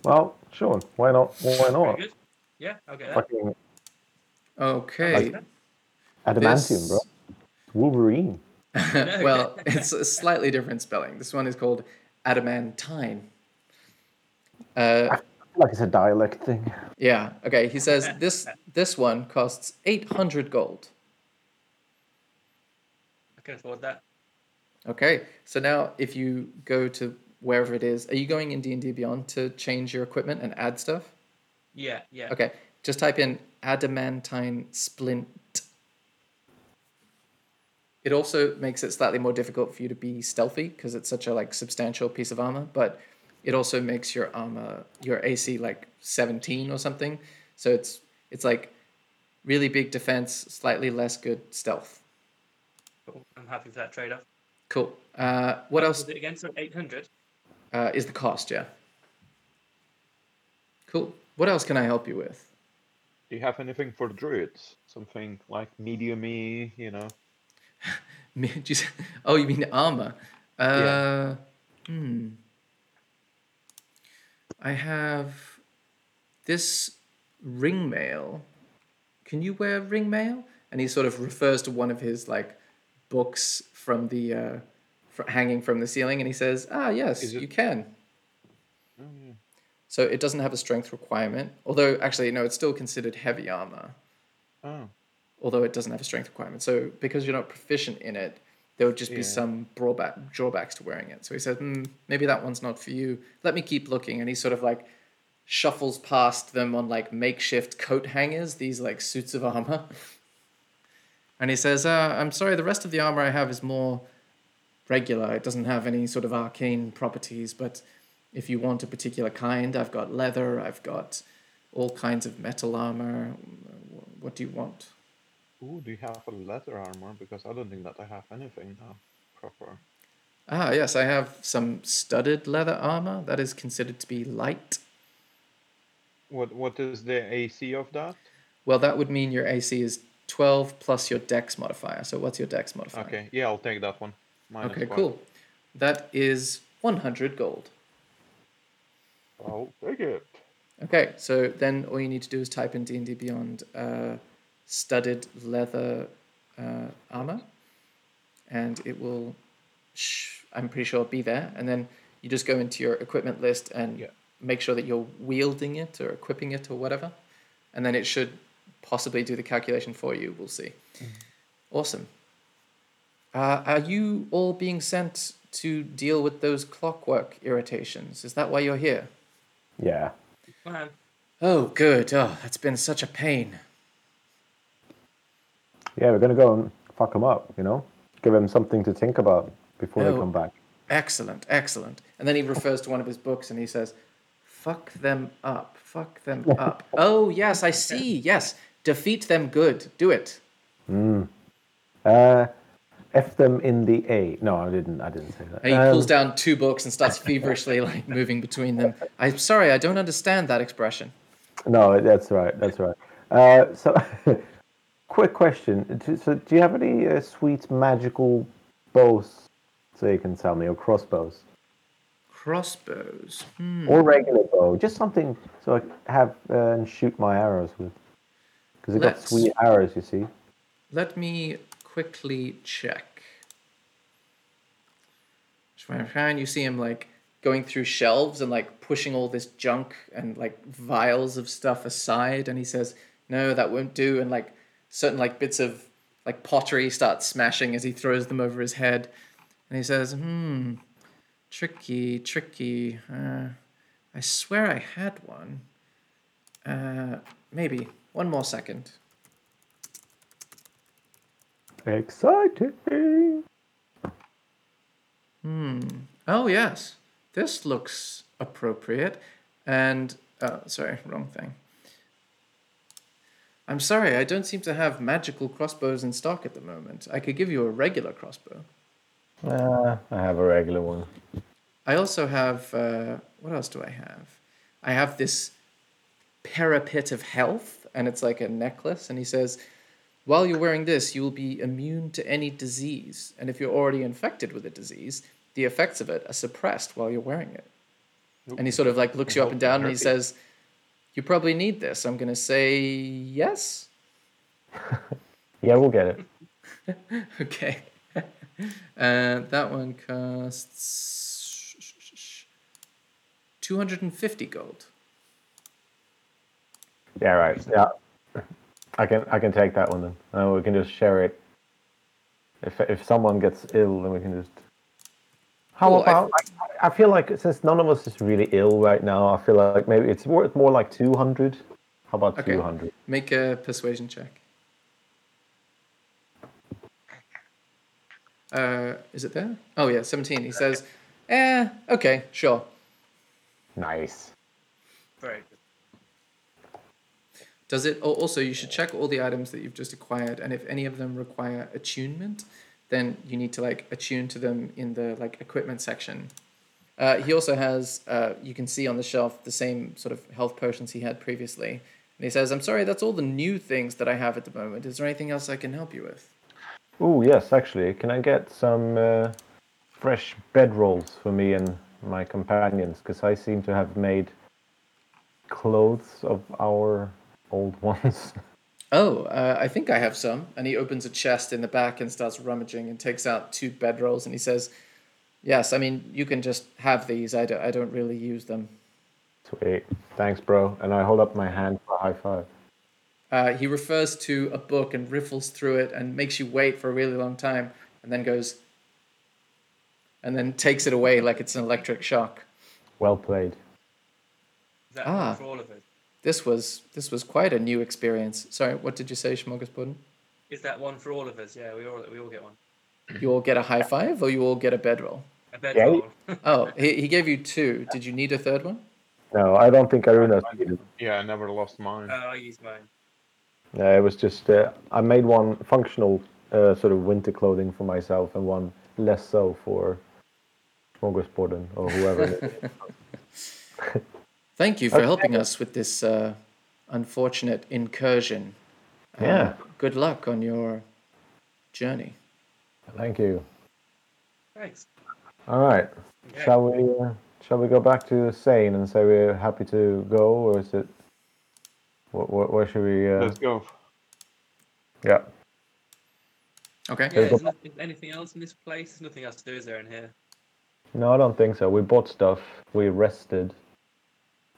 Well, Sean, why not? Why not? good. Yeah, I'll get that. Fucking Okay. Like- adamantium, bro. Wolverine. well, it's a slightly different spelling. This one is called adamantine. Uh, I feel like it's a dialect thing. yeah. Okay. He says this this one costs 800 gold. I can afford that. Okay. So now, if you go to wherever it is, are you going in D and D Beyond to change your equipment and add stuff? Yeah, yeah. Okay, just type in adamantine splint. It also makes it slightly more difficult for you to be stealthy because it's such a like substantial piece of armor, but it also makes your armor your AC like 17 or something. So it's it's like really big defense, slightly less good stealth. Cool. I'm happy for that trade off. Cool. Uh, what else Was it again? So 800? uh, is the cost? Yeah. Cool. What else can I help you with? Do you have anything for druids? Something like medium-y, you know? Me- did you say- oh, you mean armor? Uh, Hmm. I have this ring mail. Can you wear ring mail? And he sort of refers to one of his like books from the uh, fr- hanging from the ceiling, and he says, "Ah, yes, it- you can." Oh, yeah. So it doesn't have a strength requirement, although actually no, it's still considered heavy armor. Oh, although it doesn't have a strength requirement. So because you're not proficient in it, there would just be some drawback drawbacks to wearing it. So he says, hmm, maybe that one's not for you. Let me keep looking, and he sort of like shuffles past them on like makeshift coat hangers, these like suits of armor. And he says, uh, I'm sorry, the rest of the armor I have is more regular. It doesn't have any sort of arcane properties, but if you want a particular kind, I've got leather, I've got all kinds of metal armor. What do you want? Ooh, do you have a leather armor? Because I don't think that I have anything now proper. Ah, yes, I have some studded leather armor that is considered to be light. What What is the AC of that? Well, that would mean your AC is 12 plus your dex modifier. So, what's your dex modifier? Okay, yeah, I'll take that one. Minus Okay, one. cool. That is 100 gold. I'll take it. Okay, so then all you need to do is type in D&D Beyond uh, studded leather uh, armor, and it will, sh- I'm pretty sure, be there. And then you just go into your equipment list and Yeah. make sure that you're wielding it or equipping it or whatever, and then it should possibly do the calculation for you. We'll see. Awesome. Uh, are you all being sent to deal with those clockwork irritations? Is that why you're here? Yeah. Man, Oh, good. Oh, that's been such a pain. Yeah, we're gonna go and fuck them up. You know, give them something to think about before Oh. they come back. Excellent, excellent. And then he refers to one of his books and he says, Fuck them up, fuck them up. oh, yes, I see. Yes, defeat them good. Do it. Mm. Uh, F them in the A. No, I didn't. I didn't say that. And He Um, pulls down two books and starts feverishly like moving between them. I'm sorry, I don't understand that expression. No, that's right. That's right. Uh, so, quick question. So, do you have any uh, sweet magical bows so you can tell me, or crossbows, Crossbows. Hmm. or regular bow? Just something so I have uh, and shoot my arrows with. Because it got sweet arrows, you see. Let me quickly check. You see him like going through shelves and like pushing all this junk and like vials of stuff aside, and he says, "No, that won't do." And like certain like bits of like pottery start smashing as he throws them over his head, and he says, "Hmm, tricky, tricky. Uh, I swear I had one. Uh, maybe one more second. Exciting. Hmm. Oh yes, this looks appropriate. And oh, sorry, wrong thing. I'm sorry, I don't seem to have magical crossbows in stock at the moment. I could give you a regular crossbow. Uh, I have a regular one. I also have uh, what else do I have? I have this periapt of health, and it's like a necklace. And he says, while you're wearing this, you will be immune to any disease. And if you're already infected with a disease, the effects of it are suppressed while you're wearing it. And he sort of like looks you up and down, and he says, "You probably need this." I'm gonna say yes. Yeah, we'll get it. Okay. uh, that one costs 250 gold. Yeah, right. Yeah, I can. I can take that one then. Uh, we can just share it. If if someone gets ill, then we can just. How Cool, I- about? I, I feel like since none of us is really ill right now, I feel like maybe it's worth more like two hundred. How about Okay. two hundred? Make a persuasion check. Uh, is it there? Oh yeah, 17. He says, eh, okay, sure. Nice. Very good. Does it? Oh, also, you should check all the items that you've just acquired, and if any of them require attunement, then you need to like attune to them in the like equipment section. Uh, he also has, uh, you can see on the shelf the same sort of health potions he had previously, and he says, "I'm sorry, that's all the new things that I have at the moment. Is there anything else I can help you with?" Oh yes, actually, can I get some uh, fresh bedrolls for me and my companions? Because I seem to have made clothes of our old ones. Oh, uh, I think I have some. And he opens a chest in the back and starts rummaging and takes out two bedrolls and he says, Yes, I mean, you can just have these. I don't, I don't really use them. Sweet. Thanks, bro. And I hold up my hand for a high five. Uh, he refers to a book and riffles through it and makes you wait for a really long time and then goes, and then takes it away like it's an electric shock. Well played. Is that Ah. for all of us? This was this was quite a new experience. Sorry, what did you say, Smorgasborden? Is that one for all of us? Yeah, we all we all get one. You all get a high five or you all get a bedroll? A bed Yeah. Oh, he, he gave you two. Did you need a third one? No, I don't think Aruna's. Yeah, I never lost mine. Oh, I use mine. No, it was just uh, I made one functional uh, sort of winter clothing for myself and one less so for Smorgasborden or whoever. it is. Thank you for Okay. helping us with this uh, unfortunate incursion. Uh, Yeah. Good luck on your journey. Thank you. Thanks. All right. Okay. Shall we? Uh, shall we go back to the Zane and say we're happy to go, or is it? Where, where, where should we? Uh, Let's go. yeah. Okay. Yeah, go is nothing, anything else in this place? There's nothing else to do, is there, in here? No, I don't think so. We bought stuff. We rested.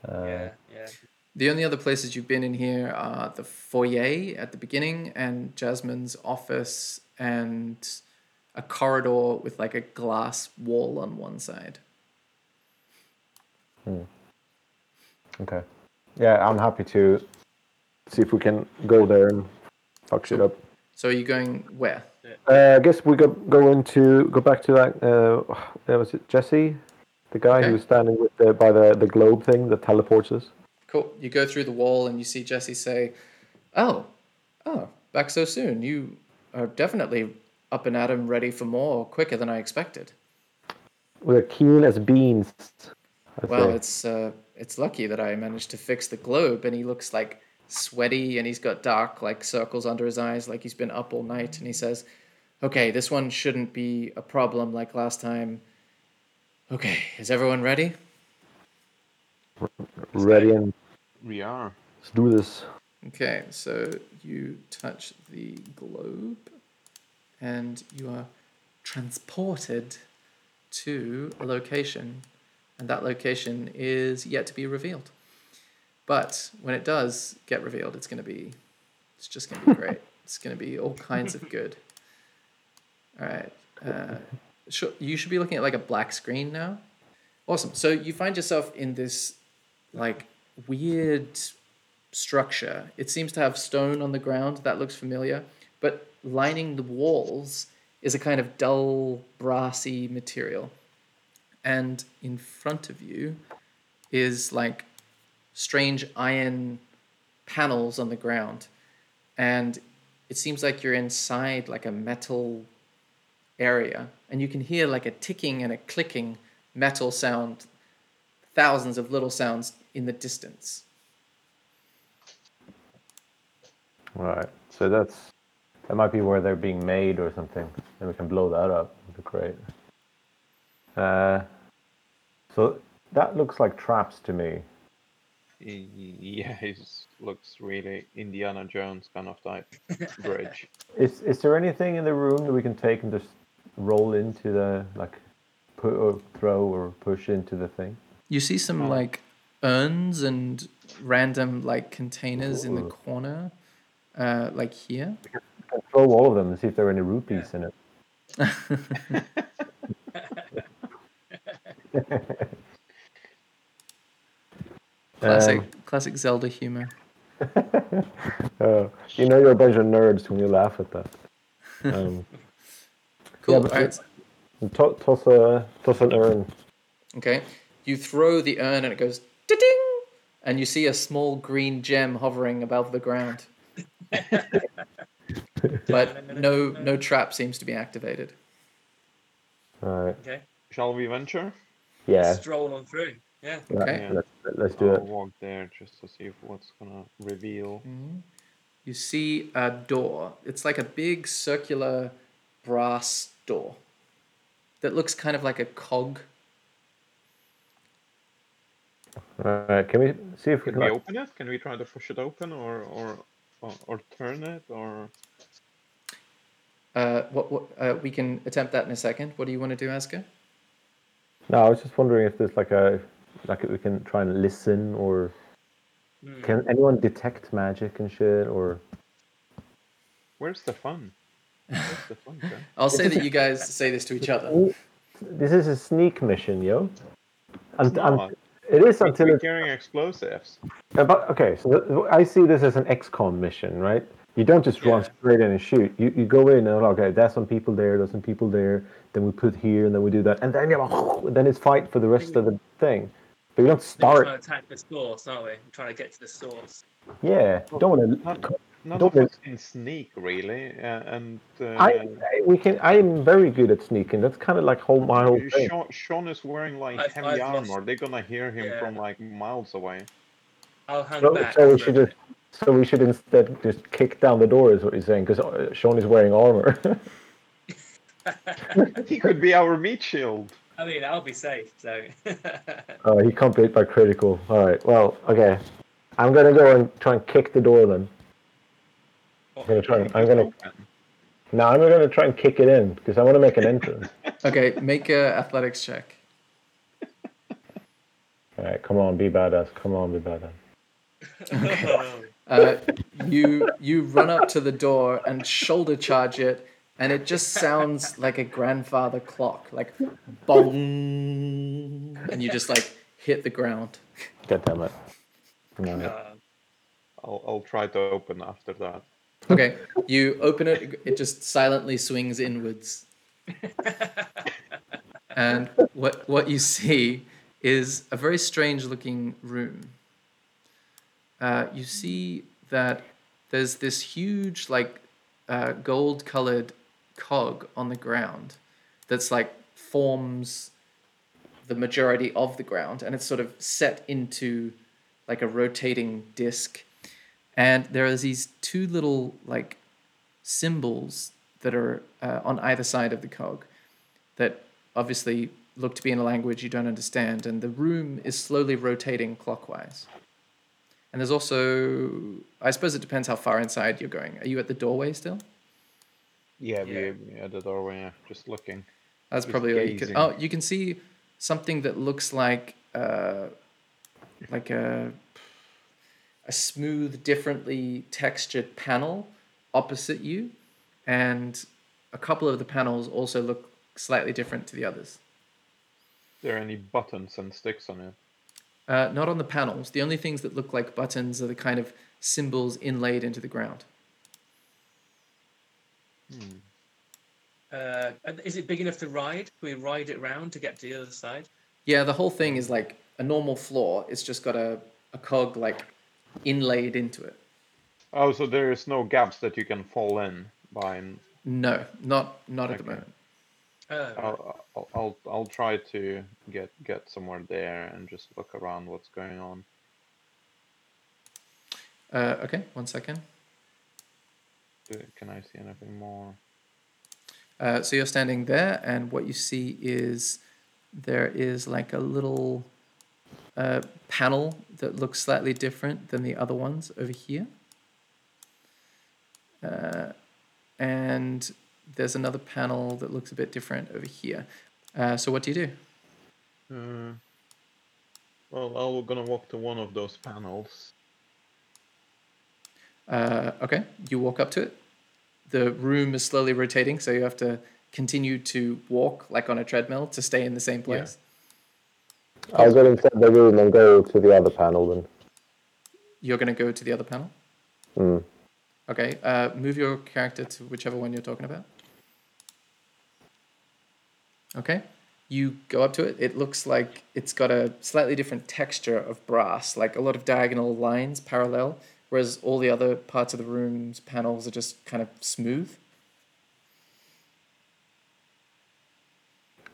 Uh, yeah, yeah. The only other places you've been in here are the foyer at the beginning and Jasmine's office and a corridor with like a glass wall on one side. Hmm. Okay. Yeah, I'm happy to see if we can go there and fuck shit up. So are you going where? Uh, I guess we go go into go back to that. Uh, uh, was it Jesse, the guy Okay. who was standing with the, by the the globe thing that teleports us? Cool. You go through the wall and you see Jesse say, "Oh, oh, back so soon. You are definitely up and at 'em, ready for more, quicker than I expected. We're keen as beans. I'd Well, say. it's uh, it's lucky that I managed to fix the globe, and he looks like sweaty, and he's got dark like circles under his eyes, like he's been up all night. And he says, "Okay, this one shouldn't be a problem like last time." Okay, is everyone ready? ready and We are. let's do this. Okay, so you touch the globe, and you are transported to a location, and that location is yet to be revealed. But when it does get revealed, it's going to be, it's just going to be great. it's going to be all kinds of good. All right. Uh, sure, you should be looking at like a black screen now. Awesome. So you find yourself in this like weird structure. It seems to have stone on the ground. That looks familiar. But lining the walls is a kind of dull, brassy material. And in front of you is like strange iron panels on the ground. And it seems like you're inside like a metal area. And you can hear like a ticking and a clicking metal sound, thousands of little sounds in the distance. Right. So that's that might be where they're being made or something. And we can blow that up. That'd be great. Uh, so that looks like traps to me. Yeah, it looks really Indiana Jones kind of type bridge. Is is there anything in the room that we can take and just roll into the like put or throw or push into the thing? You see some Oh. like urns and random like containers in the corner, uh, like here. Throw all of them and see if there are any rupees in it. Classic, Um, classic Zelda humor. uh, you know you're a bunch of nerds when you laugh at that. Um, Cool. but All right. to- toss a toss an urn. Okay. You throw the urn and it goes ding, and you see a small green gem hovering above the ground. but no, no trap seems to be activated. All right. Okay. Shall we venture? Yeah. Stroll on through. Yeah. yeah, Okay. Let's, let's do I'll it. walk there just to see what's gonna reveal. Mm-hmm. You see a door. It's like a big circular brass door that looks kind of like a cog. All right. Can we see if we Can can? we open it? Can we try to push it open or or or, or turn it or Uh, what, what, uh, we can attempt that in a second. What do you want to do, Asger? No, I was just wondering if there's like a like we can try and listen or Hmm. can anyone detect magic and shit or where's the fun? Where's the fun? I'll say that you guys say this to each other. this is a sneak mission, yo. And, not. it is until We're it, carrying explosives. but okay. So th- I see this as an XCOM mission, right? You don't just run Yeah. straight in and shoot. You you go in and okay, there's some people there, there's some people there. Then we put here, and then we do that, and then you then it's fight for the rest of the thing. But you don't We're start. trying to attack the source, aren't we? We're trying to get to the source. Yeah, don't want None, to. None Don't of we- us can sneak really, uh, and uh, I, I we can. I am very good at sneaking. That's kind of like whole my whole thing. Sean, Sean is wearing like I've- heavy I've lost- armor. They're gonna hear him Yeah. from like miles away. I'll hang So, back. so we should just. So we should instead just kick down the door, is what you're saying, because Sean is wearing armor. he could be our meat shield. I mean, I'll be safe. So. uh, he can't beat by critical. All right. Well, okay. I'm gonna go and try and kick the door then. I'm gonna try. And, I'm gonna. No, I'm gonna try and kick it in because I want to make an entrance. Okay, make a athletics check. All right. Come on, be badass. Come on, be badass. Uh, you you run up to the door and shoulder charge it, and it just sounds like a grandfather clock, like bong, and you just like hit the ground. God damn it. Come on. Uh, I'll, I'll try to open after that. Okay, you open it, it just silently swings inwards. and what what you see is a very strange looking room. Uh, you see that there's this huge like uh, gold colored cog on the ground that's like forms the majority of the ground and it's sort of set into like a rotating disc and there are these two little like symbols that are uh, on either side of the cog that obviously look to be in a language you don't understand and the room is slowly rotating clockwise and there's also i suppose it depends how far inside you're going are you at the doorway still Yeah, Yeah. we at the doorway, yeah, just looking. That's Just probably where you could. Oh, you can see something that looks like uh, like a a smooth, differently textured panel opposite you, and a couple of the panels also look slightly different to the others. Are there any buttons and sticks on it? Uh, not on the panels. The only things that look like buttons are the kind of symbols inlaid into the ground. Uh, is it big enough to ride? Can we ride it round to get to the other side? Yeah, the whole thing is like a normal floor. It's just got a, a cog like inlaid into it. Oh, so there is no gaps that you can fall in by. No, not not at the moment. Oh. I'll, I'll I'll I'll try to get get somewhere there and just look around what's going on. Uh, okay, one second. Can I see anything more? Uh, so you're standing there, and what you see is there is like a little uh, panel that looks slightly different than the other ones over here. Uh, and there's another panel that looks a bit different over here. Uh, so what do you do? Uh, well, I'm gonna walk to one of those panels. Uh, okay, you walk up to it. The room is slowly rotating, so you have to continue to walk like on a treadmill to stay in the same place. I'll get inside the room and go to the other panel then. You're going to go to the other panel. Mm. Okay, uh, move your character to whichever one you're talking about. Okay, you go up to it. It looks like it's got a slightly different texture of brass, like a lot of diagonal lines parallel, whereas all the other parts of the room's panels are just kind of smooth.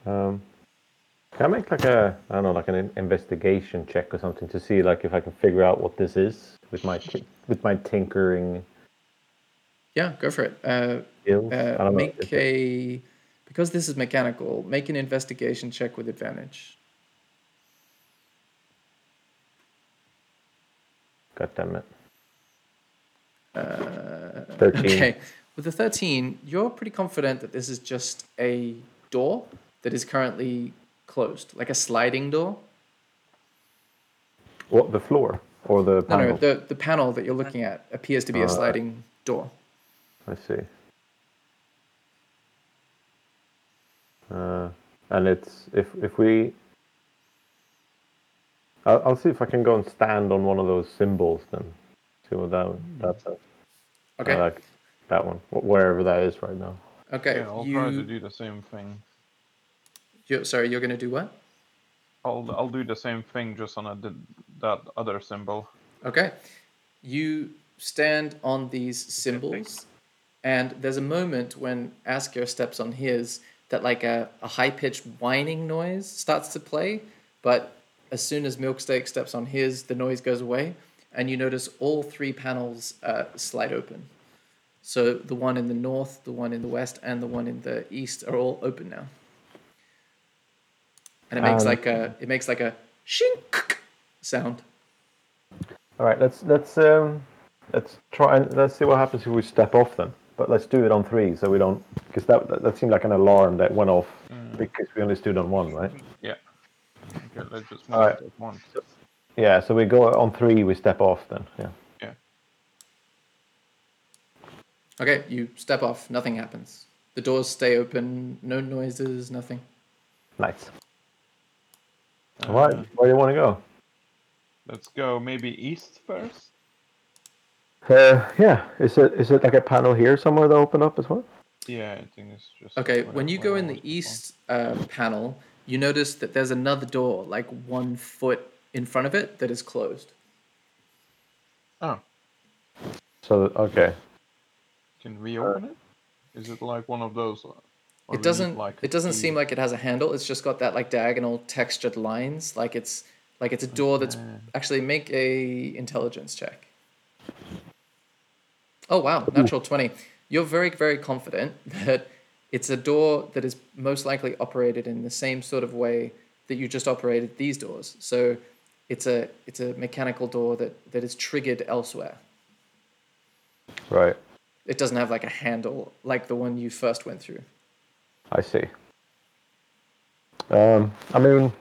Um, can I make like a I don't know like an investigation check or something to see like if I can figure out what this is with my with my tinkering Yeah, go for it. Uh, uh, make a because this is mechanical. Make an investigation check with advantage. God damn it. Uh, Thirteen. Okay. With the 13, you're pretty confident that this is just a door that is currently closed, like a sliding door. What the floor or the No, panel? no, the, the panel that you're looking at appears to be a Uh, sliding door. I see. Uh, and it's if if we. I'll, I'll see if I can go and stand on one of those symbols then. See what that that's. a- Okay. I like that one, wherever that is right now. okay. Yeah, I'll try to do the same thing. You, sorry, you're going to do what? I'll I'll do the same thing just on a, that other symbol. Okay. You stand on these symbols, and there's a moment when Asger steps on his that like a, a high pitched whining noise starts to play, but as soon as Milksteak steps on his, the noise goes away, and you notice all three panels uh, slide open. So the one in the north, the one in the west, and the one in the east are all open now. And it makes Um, like a it makes like a shink sound. All right, let's let's um let's try and let's see what happens if we step off then. But let's do it on three, so we don't because that, that that seemed like an alarm that went off because we only stood on one, right? Yeah. Okay, let's just All right. move at once. Yeah, so we go on three, we step off then. Yeah. Yeah. Okay, you step off, nothing happens. The doors stay open, no noises, nothing. Nice. All right, where do you want to go? Let's go maybe east first. Uh, yeah, is it is it like a panel here somewhere that open up as well? Yeah, I think it's just. Okay, when you go in the east uh, panel, you notice that there's another door, like one foot in front of it, that is closed. Oh, So okay, Can we open it? Is it like one of those? It doesn't. like, it doesn't key? seem like it has a handle. It's just got that like diagonal textured lines. Like it's like it's a door that's actually make a intelligence check. Oh wow, natural twenty. You're very very confident that it's a door that is most likely operated in the same sort of way that you just operated these doors. So it's a it's a mechanical door that that is triggered elsewhere. Right. It doesn't have like a handle like the one you first went through. I see. Um, I mean,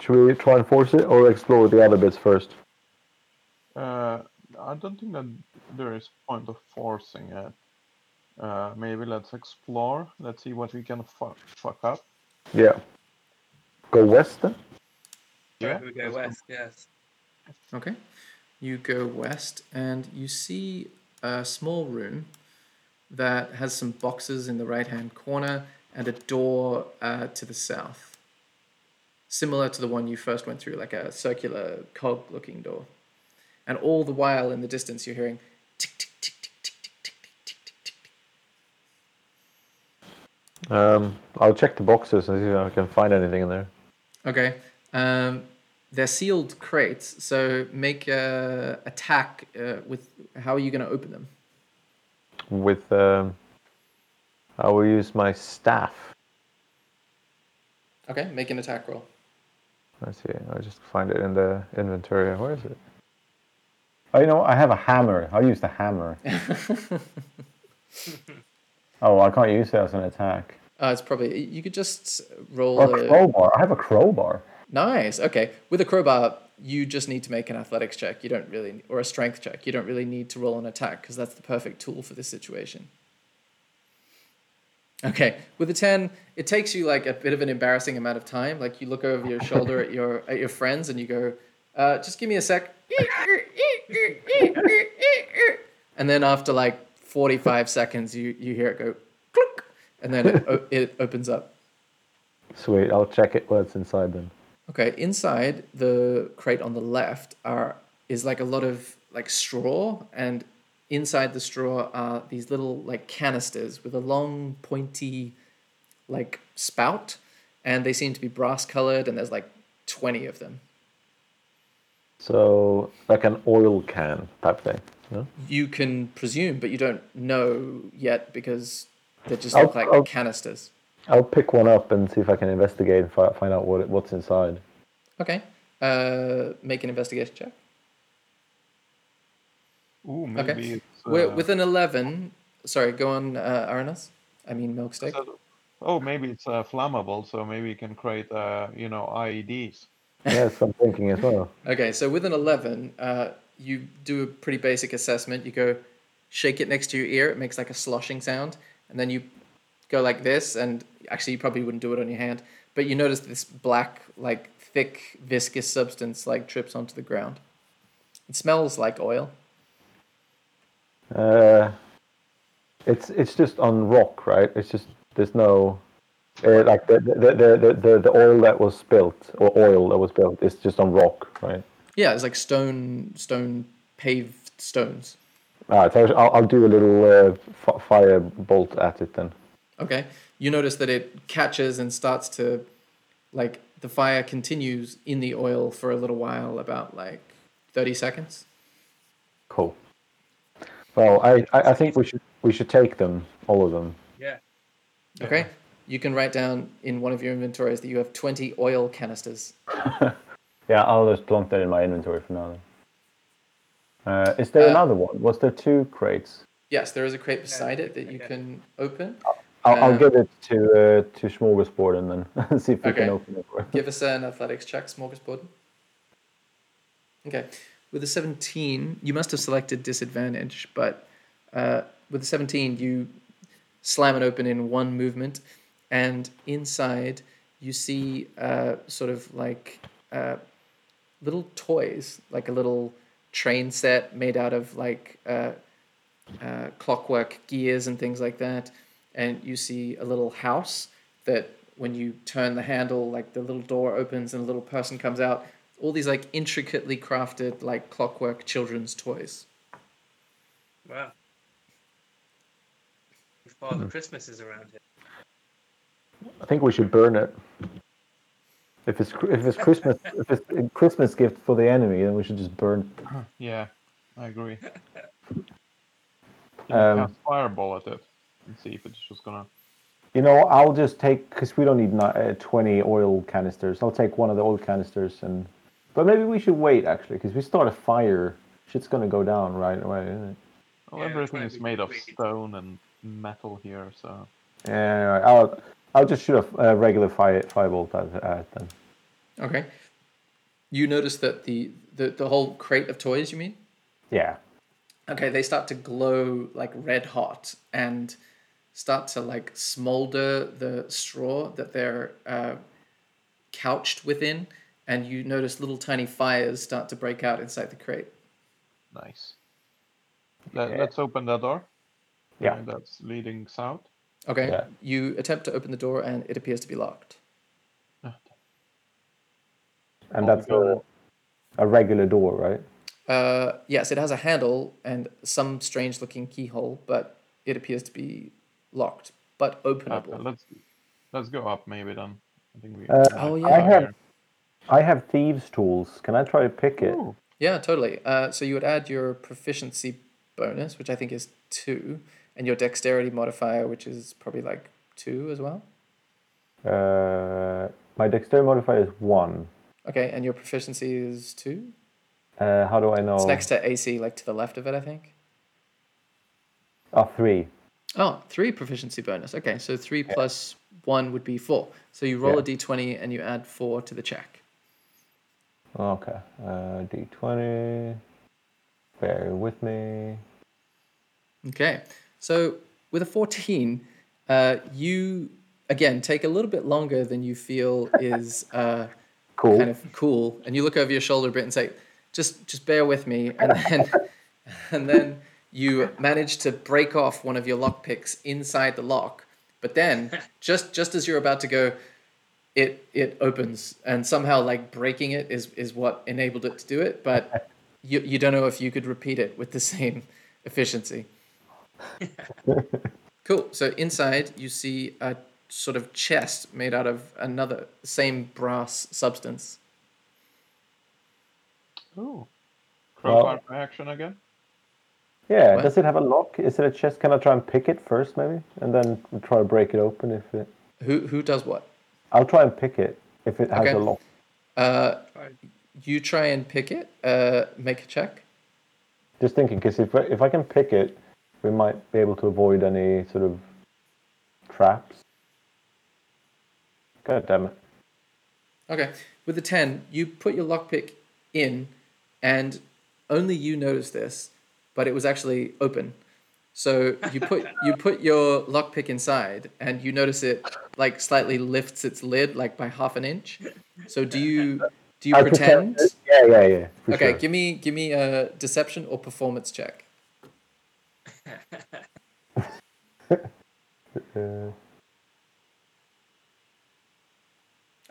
should we try and force it or explore the other bits first? Uh, I don't think that there is point of forcing it. Uh, maybe let's explore. Let's see what we can fuck fuck up. Yeah. Go west then? Yeah. we go let's go. west. Yes. Okay. You go west and you see a small room that has some boxes in the right hand corner and a door uh, to the south. Similar to the one you first went through, like a circular cog looking door. And all the while in the distance, you're hearing tick, tick, tick, tick, tick, tick, tick, tick, tick, tick, tick. Um, I'll check the boxes and see if I can find anything in there. Okay. Um, they're sealed crates, so make a attack uh, with. How are you going to open them? With, um, I will use my staff. Okay, make an attack roll. Let's see. I'll just find it in the inventory. Where is it? Oh, you know, what? I have a hammer. I'll use the hammer. oh, I can't use it as an attack. Uh, it's probably you could just roll. Or a a- crowbar. I have a crowbar. Nice. Okay, with a crowbar, you just need to make an athletics check. You don't really, or a strength check. You don't really need to roll an attack because that's the perfect tool for this situation. Okay, with a ten, it takes you like a bit of an embarrassing amount of time. Like you look over your shoulder at your at your friends and you go, uh, "Just give me a sec." And then after like forty-five seconds, you you hear it go, "Clunk," and then it, it opens up. Sweet. I'll check it what's inside then. Okay, inside the crate on the left are is like a lot of like straw, and inside the straw are these little like canisters with a long pointy like spout, and they seem to be brass colored, and there's like twenty of them. So, like an oil can type thing. No? You can presume, but you don't know yet because they just I'll- look like I'll- canisters. I'll pick one up and see if I can investigate and find out what what's inside. Okay, uh, make an investigation check. Ooh, maybe Okay. uh, With an eleven, sorry, go on, uh, Aranas. I mean Milksteak. so- oh, maybe it's uh, flammable, so maybe you can create, uh, you know, IEDs. Yes, I'm thinking as well. Okay, so with an 11, uh, you do a pretty basic assessment. You go shake it next to your ear, it makes like a sloshing sound, and then you go like this, and actually, you probably wouldn't do it on your hand, but you notice this black, like thick, viscous substance like trips onto the ground. It smells like oil. Uh, it's it's just on rock, right? It's just there's no uh, like the the, the, the, the oil that was spilt or oil that was built. is just on rock, right? Yeah, it's like stone, stone paved stones. Alright, so I'll, I'll do a little uh, f- fire bolt at it then. Okay. You notice that it catches and starts to, like, the fire continues in the oil for a little while, about like 30 seconds. Cool. Well, I, I, I think we should we should take them, all of them. Yeah. Okay. You can write down in one of your inventories that you have 20 oil canisters. Yeah, I'll just plunk that in my inventory for now. Then. Uh, is there Uh, another one? Was there two crates? Yes, there is a crate beside it that you okay. can open. I'll, I'll Uh, give it to uh, to Smorgasbord and then see if we Okay. can open it. For it. Give us an athletics check, smorgasbord. Okay. With a 17, you must have selected disadvantage, but uh, with a 17, you slam it open in one movement, and inside you see uh, sort of like uh, little toys, like a little train set made out of like uh, uh, clockwork gears and things like that. And you see a little house that when you turn the handle, like the little door opens and a little person comes out. All these like intricately crafted like clockwork children's toys. Wow. Father Christmas is around here. I think we should burn it. If it's if it's Christmas if it's a Christmas gift for the enemy, then we should just burn. Yeah, I agree. Can Um, fireball at it and see if it's just gonna. You know, I'll just take because we don't need ni- uh, twenty oil canisters. I'll take one of the oil canisters and. But maybe we should wait actually, because we start a fire, shit's gonna go down right away, isn't it? Well, Yeah, everything is made of wait. stone and metal here, so. Yeah, all right, I'll I'll just shoot a f- a, regular fire firebolt at at it then. Okay. You notice that the, the the whole crate of toys. You mean? Yeah. Okay, they start to glow like red hot and start to like smolder the straw that they're uh, couched within, and you notice little tiny fires start to break out inside the crate. Nice. Let, Yeah. Let's open that door. Yeah. Uh, that's leading south. Okay, Yeah. you attempt to open the door, and it appears to be locked. Ah, And that's a, a regular door, right? Uh, yes, it has a handle and some strange-looking keyhole, but it appears to be locked, but Uh, openable. let's let's go up maybe then. I think we. Uh, Oh, yeah. I have here. I have thieves' tools. Can I try to pick it? Ooh, Yeah, totally. Uh, so you would add your proficiency bonus, which I think is two, and your dexterity modifier, which is probably like two as well. Uh, my dexterity modifier is one. Okay, and your proficiency is two. Uh, how do I know? It's next to AC, like to the left of it, I think. Oh, three. Oh, three proficiency bonus. Okay, so three plus one would be four. So you roll Yeah. a d20 and you add four to the check. Okay. Uh, D20. Bear with me. Okay, so with a 14, uh, you again take a little bit longer than you feel is uh, Cool. kind of cool, and you look over your shoulder a bit and say, "Just, just bear with me," and then, and then you manage to break off one of your lock picks inside the lock, but then just just as you're about to go, it it opens, and somehow like breaking it is is what enabled it to do it, but you you don't know if you could repeat it with the same efficiency. Cool. So inside you see a sort of chest made out of another same brass substance. oh Well- Crowbar for action again. yeah. What? Does it have a lock? Is it a chest? Can I try and pick it first, maybe, and then try to break it open? If it, Who who does what? I'll try and pick it if it has Okay. a lock. Uh, you try and pick it. Uh, make a check. Just thinking, because if I- if I can pick it, we might be able to avoid any sort of traps. God damn it! Okay. With the ten, you put your lockpick in, and only you notice this, but it was actually open. So you put you put your lockpick inside, and you notice it like slightly lifts its lid like by half an inch. So do you do you I pretend? Yeah, yeah, yeah. for Okay, sure. give me give me a deception or performance check. Uh,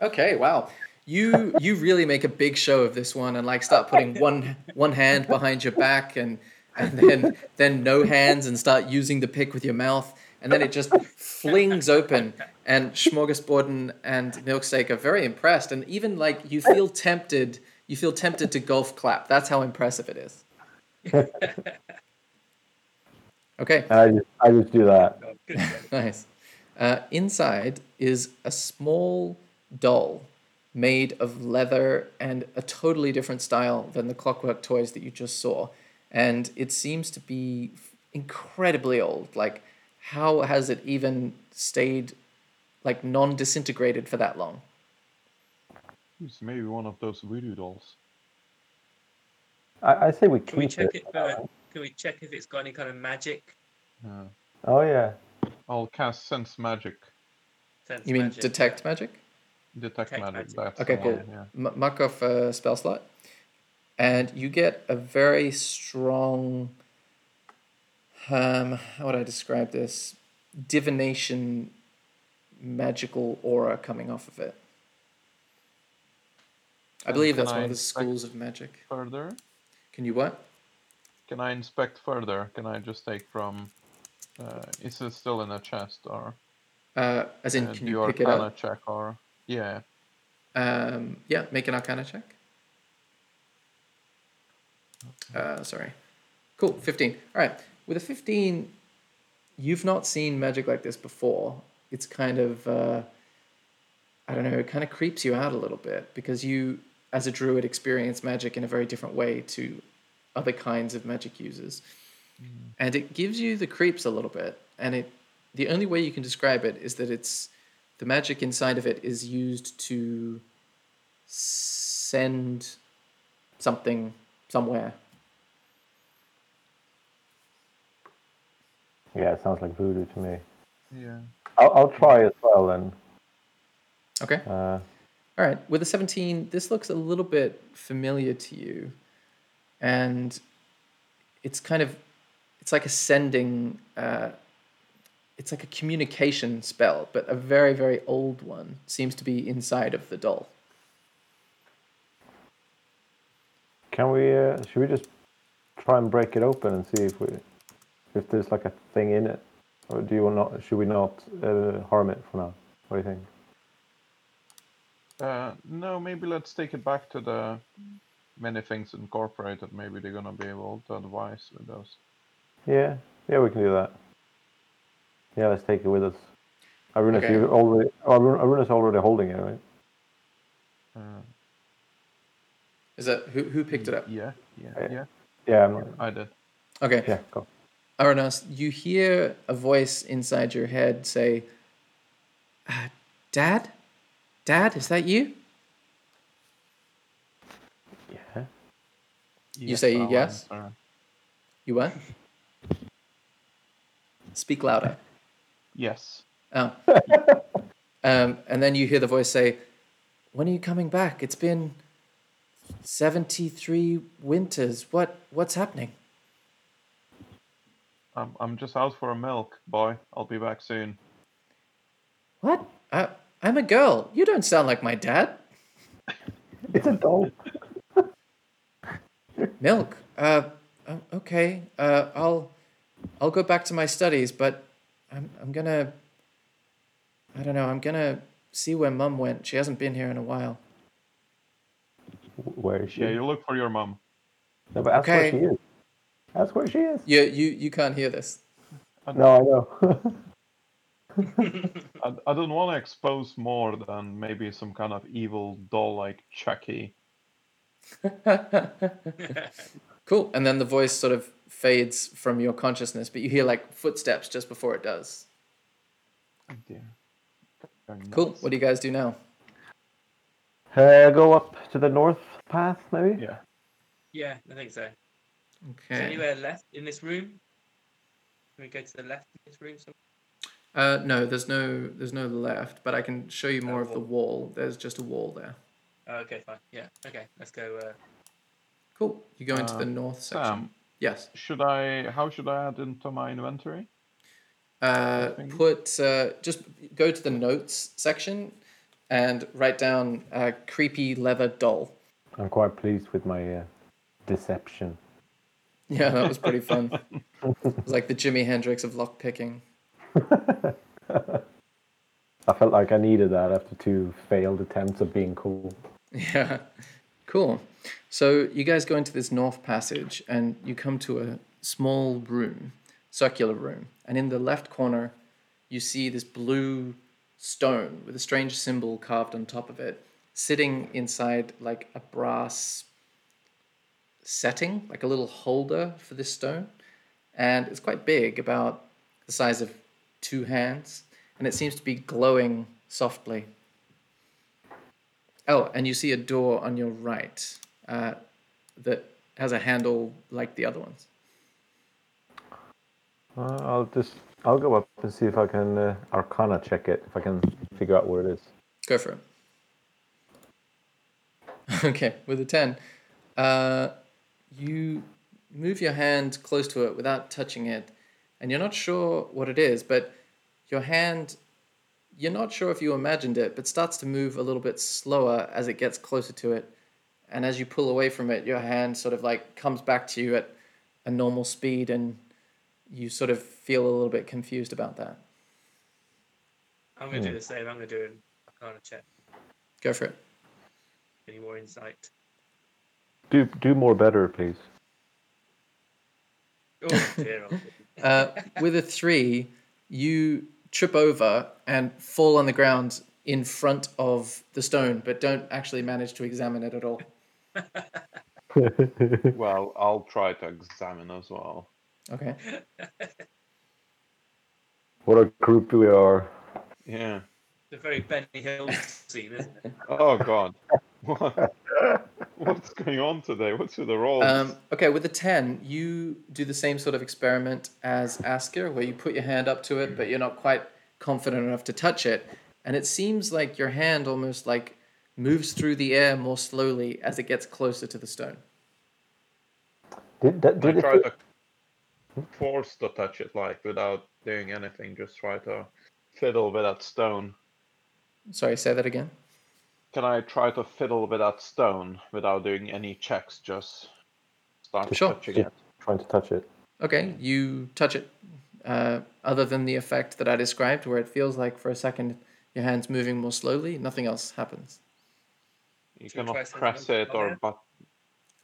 Okay, wow. You you really make a big show of this one and like start putting one one hand behind your back and and then then no hands and start using the pick with your mouth and then it just flings open and Smorgasborden and Milksteak are very impressed and even like you feel tempted you feel tempted to golf clap. That's how impressive it is. Okay. I just, I just do that. Nice. Uh, inside is a small doll made of leather and a totally different style than the clockwork toys that you just saw. And it seems to be incredibly old. Like, how has it even stayed like non disintegrated for that long? It's maybe one of those voodoo dolls. I, I say we Can we check it. it? For, can we check if it's got any kind of magic? Yeah. Oh yeah. I'll cast sense magic, Sense You mean magic? detect magic? detect Detect magic. magic. That's Okay, cool. one, Yeah. M- mark off a spell slot, and you get a very strong. Um, how would I describe this? Divination, magical aura coming off of it. I And believe that's one of the schools of magic. Further, Can you what? can I inspect further? Can I just take from Uh, is it still in a chest or Uh, as in, uh, can you pick it arcana up? check or yeah? Um, yeah, make an Arcana check. Uh, sorry. Cool, 15. All right. With a 15, you've not seen magic like this before. It's kind of, uh, I don't know, it kind of creeps you out a little bit because you, as a druid, experience magic in a very different way to other kinds of magic users. And it gives you the creeps a little bit. And it, the only way you can describe it is that it's, the magic inside of it is used to send something somewhere. Yeah, it sounds like voodoo to me. Yeah. I'll, I'll try as well then. Okay. Uh, All right. With a 17, this looks a little bit familiar to you. And it's kind of, it's like a sending, uh, it's like a communication spell, but a very, very old one seems to be inside of the doll. can we? Uh, should we just try and break it open and see if we, if there's like a thing in it, or do you not? Should we not uh, harm it for now? What do you think? Uh, no, maybe let's take it back to the many things incorporated. Maybe they're gonna be able to advise with those. Yeah, yeah, we can do that. Yeah, let's take it with us. Arunas, Okay. you already. Arun- Arunas already holding it, right? Uh, Is that who, who picked it up? yeah, yeah, yeah. Yeah, I'm not, I did. Okay. yeah, go. Aranas, you hear a voice inside your head say, uh, Dad? Dad, is that you? Yeah. You say yes? You what? Speak louder. Yes. Oh. um, and then you hear the voice say, When are you coming back? It's been 73 winters. What What's happening? I'm I'm just out for a milk, boy. I'll be back soon. What? I, I'm a girl. You don't sound like my dad. It's a doll. Milk. Uh, okay. Uh, I'll, I'll go back to my studies, but I'm, I'm gonna. I don't know. I'm gonna see where Mum went. She hasn't been here in a while. Where is she? Yeah, you look for your mum. No, but ask where Okay. she is. Ask where she is. Yeah, you, you can't hear this. No, I know. I, I don't want to expose more than maybe some kind of evil doll like Chucky. Cool. And then the voice sort of fades from your consciousness, but you hear like footsteps just before it does. Oh dear. Cool. What do you guys do now? uh, go up to the north path, maybe. Yeah. Yeah, I think so. Is Okay. anywhere left in this room? Can we go to the left in this room? Some- Uh, no, there's no there's no left, but I can show you more Oh, of the wall. There's just a wall there. Oh, okay, fine. Yeah. Okay, let's go. Uh, Cool. You go into the Um, north section. Sam, Yes. should I? How should I add into my inventory? Uh, put uh, just go to the notes section and write down uh, creepy leather doll. I'm quite pleased with my uh, deception. Yeah, that was pretty fun. it was like the Jimi Hendrix of lock picking. I felt like I needed that after two failed attempts of being cool. Yeah, cool. So you guys go into this north passage and you come to a small room, circular room, and in the left corner, you see this blue stone with a strange symbol carved on top of it, sitting inside like a brass setting, like a little holder for this stone, and it's quite big, about the size of two hands, and it seems to be glowing softly. Oh, and you see a door on your right uh, that has a handle like the other ones. Uh, I'll just I'll go up and see if I can uh, Arcana check it if I can figure out where it is. Go for it. okay, with a 10, uh, you move your hand close to it without touching it, and you're not sure what it is, but your hand, you're not sure if you imagined it, but starts to move a little bit slower as it gets closer to it. And as you pull away from it, your hand sort of like comes back to you at a normal speed, and you sort of feel a little bit confused about that. I'm going to do hmm. the same. I'm going to do an Arcana check. Go for it. Any more insight? Do do more better, please. Oh dear. dear. Uh, with a three, you trip over and fall on the ground in front of the stone, but don't actually manage to examine it at all. Well, I'll try to examine as well. Okay. what a group we are. Yeah. It's a very Benny Hill scene, isn't it? Oh God. What? What's going on today? What's with the rolls? Um, okay, with the 10, you do the same sort of experiment as Asger, where you put your hand up to it, but you're not quite confident enough to touch it. And it seems like your hand almost like moves through the air more slowly as it gets closer to the stone. Did, that, did it try feel- to force to touch it like without doing anything. Just try to fiddle with that stone. Sorry, say that again. Can I try to fiddle with that stone without doing any checks? Just start Sure. touching Just it. trying to touch it? Okay, you touch it. Uh, other than the effect that I described, where it feels like for a second your hand's moving more slowly, nothing else happens. You Should cannot press it or there? but.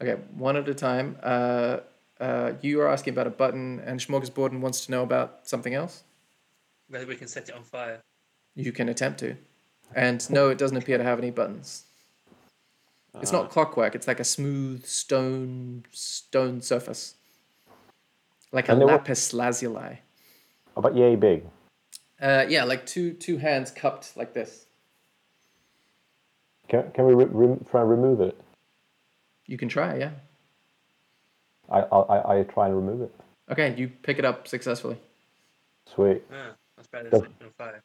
Okay, one at a time. Uh, uh, you are asking about a button, and Smorgasborden wants to know about something else. Whether we can set it on fire. You can attempt to. And no, it doesn't appear to have any buttons. It's Uh, not clockwork, it's like a smooth stone stone surface. Like a And there wa- lapis lazuli. About yay big. Uh, yeah, like two two hands cupped like this. Can, can we re- rem- try and remove it? You can try, yeah. I, I, I try and remove it. Okay, you pick it up successfully. Sweet. Ah, that's better Does- than setting it on fire.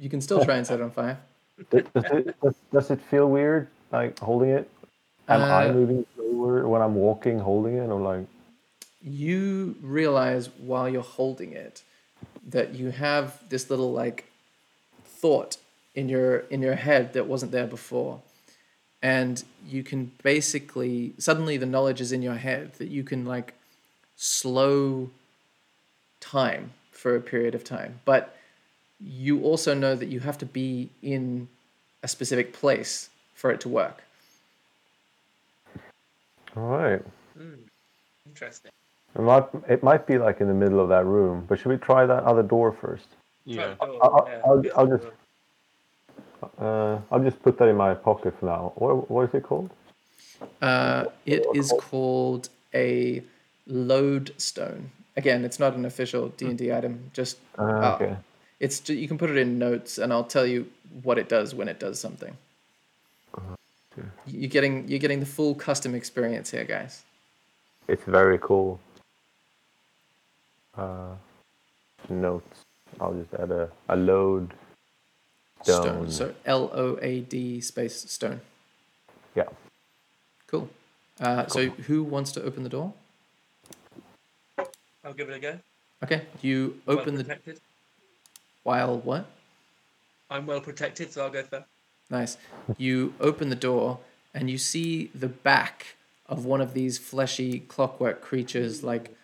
You can still try and set it on fire. Does, does, it, does, does it feel weird, like holding it? Am I Uh, moving slower when I'm walking, holding it, or like? you realize while you're holding it that you have this little like thought in your in your head that wasn't there before and you can basically suddenly the knowledge is in your head that you can like slow time for a period of time but you also know that you have to be in a specific place for it to work All right. Hmm. Interesting. It might, it might be like in the middle of that room, but should we try that other door first? Yeah. Front door, I'll- I'll- I'll just- Uh, I'll just put that in my pocket for now. What, what is it called? Uh, it is called a lodestone. Again, it's not an official D and D item. Just Uh, okay. It's ju- you can put it in notes, and I'll tell you what it does when it does something. You're getting you're getting the full custom experience here, guys. It's very cool. Uh, notes. I'll just add a, a load. Stone. So L O A D space stone. Yeah. Cool. Uh, so who wants to open the door? I'll give it a go. Okay, you Well open the protected. While what? I'm well protected, so I'll go first. Nice. You open the door and you see the back of one of these fleshy clockwork creatures, like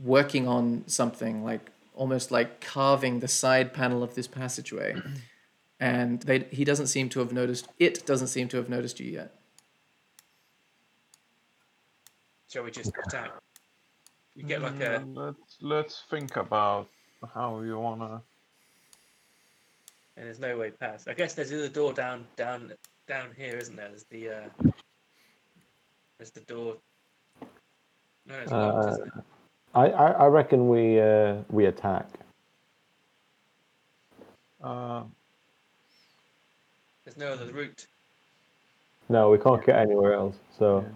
working on something, like almost like carving the side panel of this passageway. And they, he doesn't seem to have noticed, it doesn't seem to have noticed you yet. Shall we just attack? You get like a Mm, Let's let's think about how you wanna. And there's no way past. I guess there's the door down down down here, isn't there? There's the uh there's the door. No, it's locked, Uh, isn't it? I, I, I reckon we uh, we attack. Uh, There's no other route. No, we can't get anywhere else. So Yeah.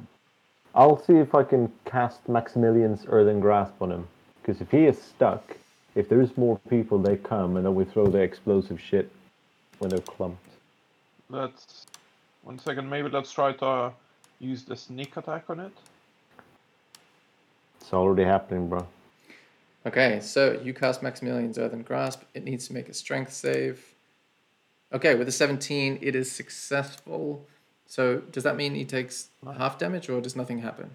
I'll see if I can cast Maximilian's Earthen Grasp on him. Because if he is stuck, if there's more people, they come and then we throw the explosive shit when they're clumped. let's one second. Maybe let's try to use the sneak attack on it. It's already happening, bro. Okay, so you cast Maximilian's Earthen Grasp. It needs to make a strength save. Okay, with a 17, it is successful. So does that mean he takes half damage or does nothing happen?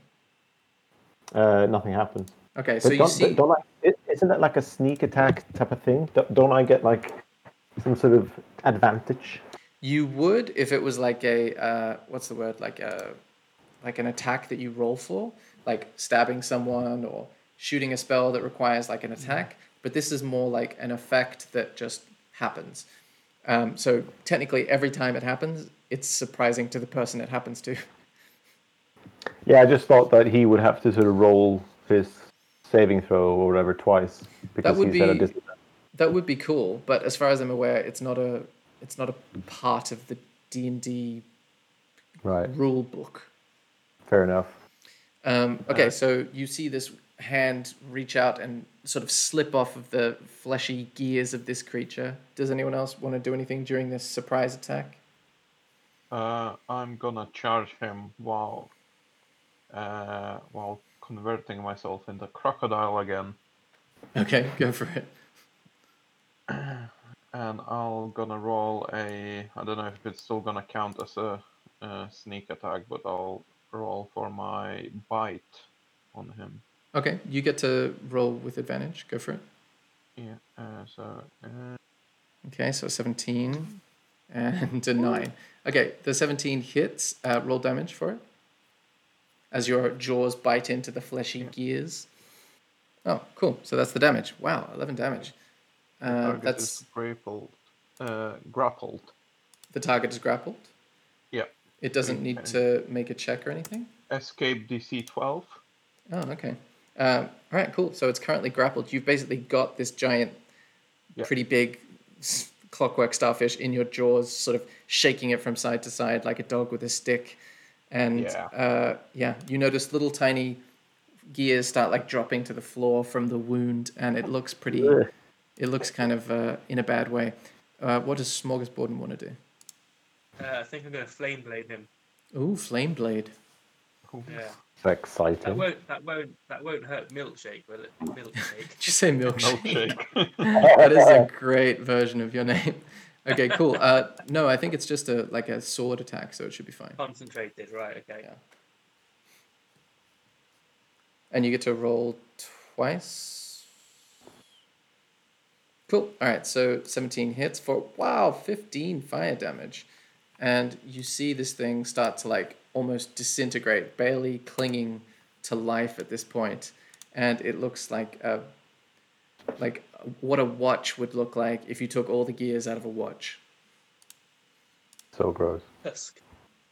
Uh, nothing happens. Okay, so But you don't, see. don't I, i- isn't that like a sneak attack type of thing? Don't, don't I get like some sort of advantage? You would if it was like a uh, what's the word like a like an attack that you roll for, like stabbing someone or shooting a spell that requires like an attack. But this is more like an effect that just happens. Um, so technically, every time it happens, it's surprising to the person it happens to. Yeah, I just thought that he would have to sort of roll his saving throw or whatever twice because would he's at a be- disadvantage. That would be cool, but as far as I'm aware, it's not a it's not a part of the D and D rule book. Fair enough. Um, okay, so you see this hand reach out and sort of slip off of the fleshy gears of this creature. Does anyone else want to do anything during this surprise attack? Uh, I'm gonna charge him while uh, while converting myself into crocodile again, Okay, go for it. and I'll gonna roll a. I don't know if it's still gonna count as a, uh sneak attack, but I'll roll for my bite on him. Okay, you get to roll with advantage. Go for it. Yeah. Uh, so uh, Okay, so 17 and a 9. Okay, the 17 hits. Uh, roll damage for it. As your jaws bite into the fleshy gears. Oh, cool. So that's the damage. Wow, 11 damage. Uh, that's grappled. Uh, grappled. the target is grappled. Yeah. It doesn't need to make a check or anything. Escape DC 12. Oh, okay. Um, all right, cool. So it's currently grappled. You've basically got this giant, Yeah. pretty big clockwork starfish in your jaws, sort of shaking it from side to side like a dog with a stick. And Yeah. uh, yeah, you notice little tiny gears start like dropping to the floor from the wound, and it looks pretty. Ugh. It looks kind of uh, in a bad way. Uh, what does Smorgasborden want to do? Uh, I think I'm going to flame blade him. Ooh, flame blade. Yeah. It's That exciting. won't. That won't. That won't hurt milkshake, will it? Milkshake. Did you say milkshake? Milkshake. that is a great version of your name. Okay, cool. Uh, no, I think it's just a like a sword attack, so it should be fine. Concentrated. Right. Okay. Yeah. And you get to roll twice. Cool. All right, so 17 hits for wow, 15 fire damage. And you see this thing start to like almost disintegrate, barely clinging to life at this point. And it looks like a like what a watch would look like if you took all the gears out of a watch. So gross. Husk.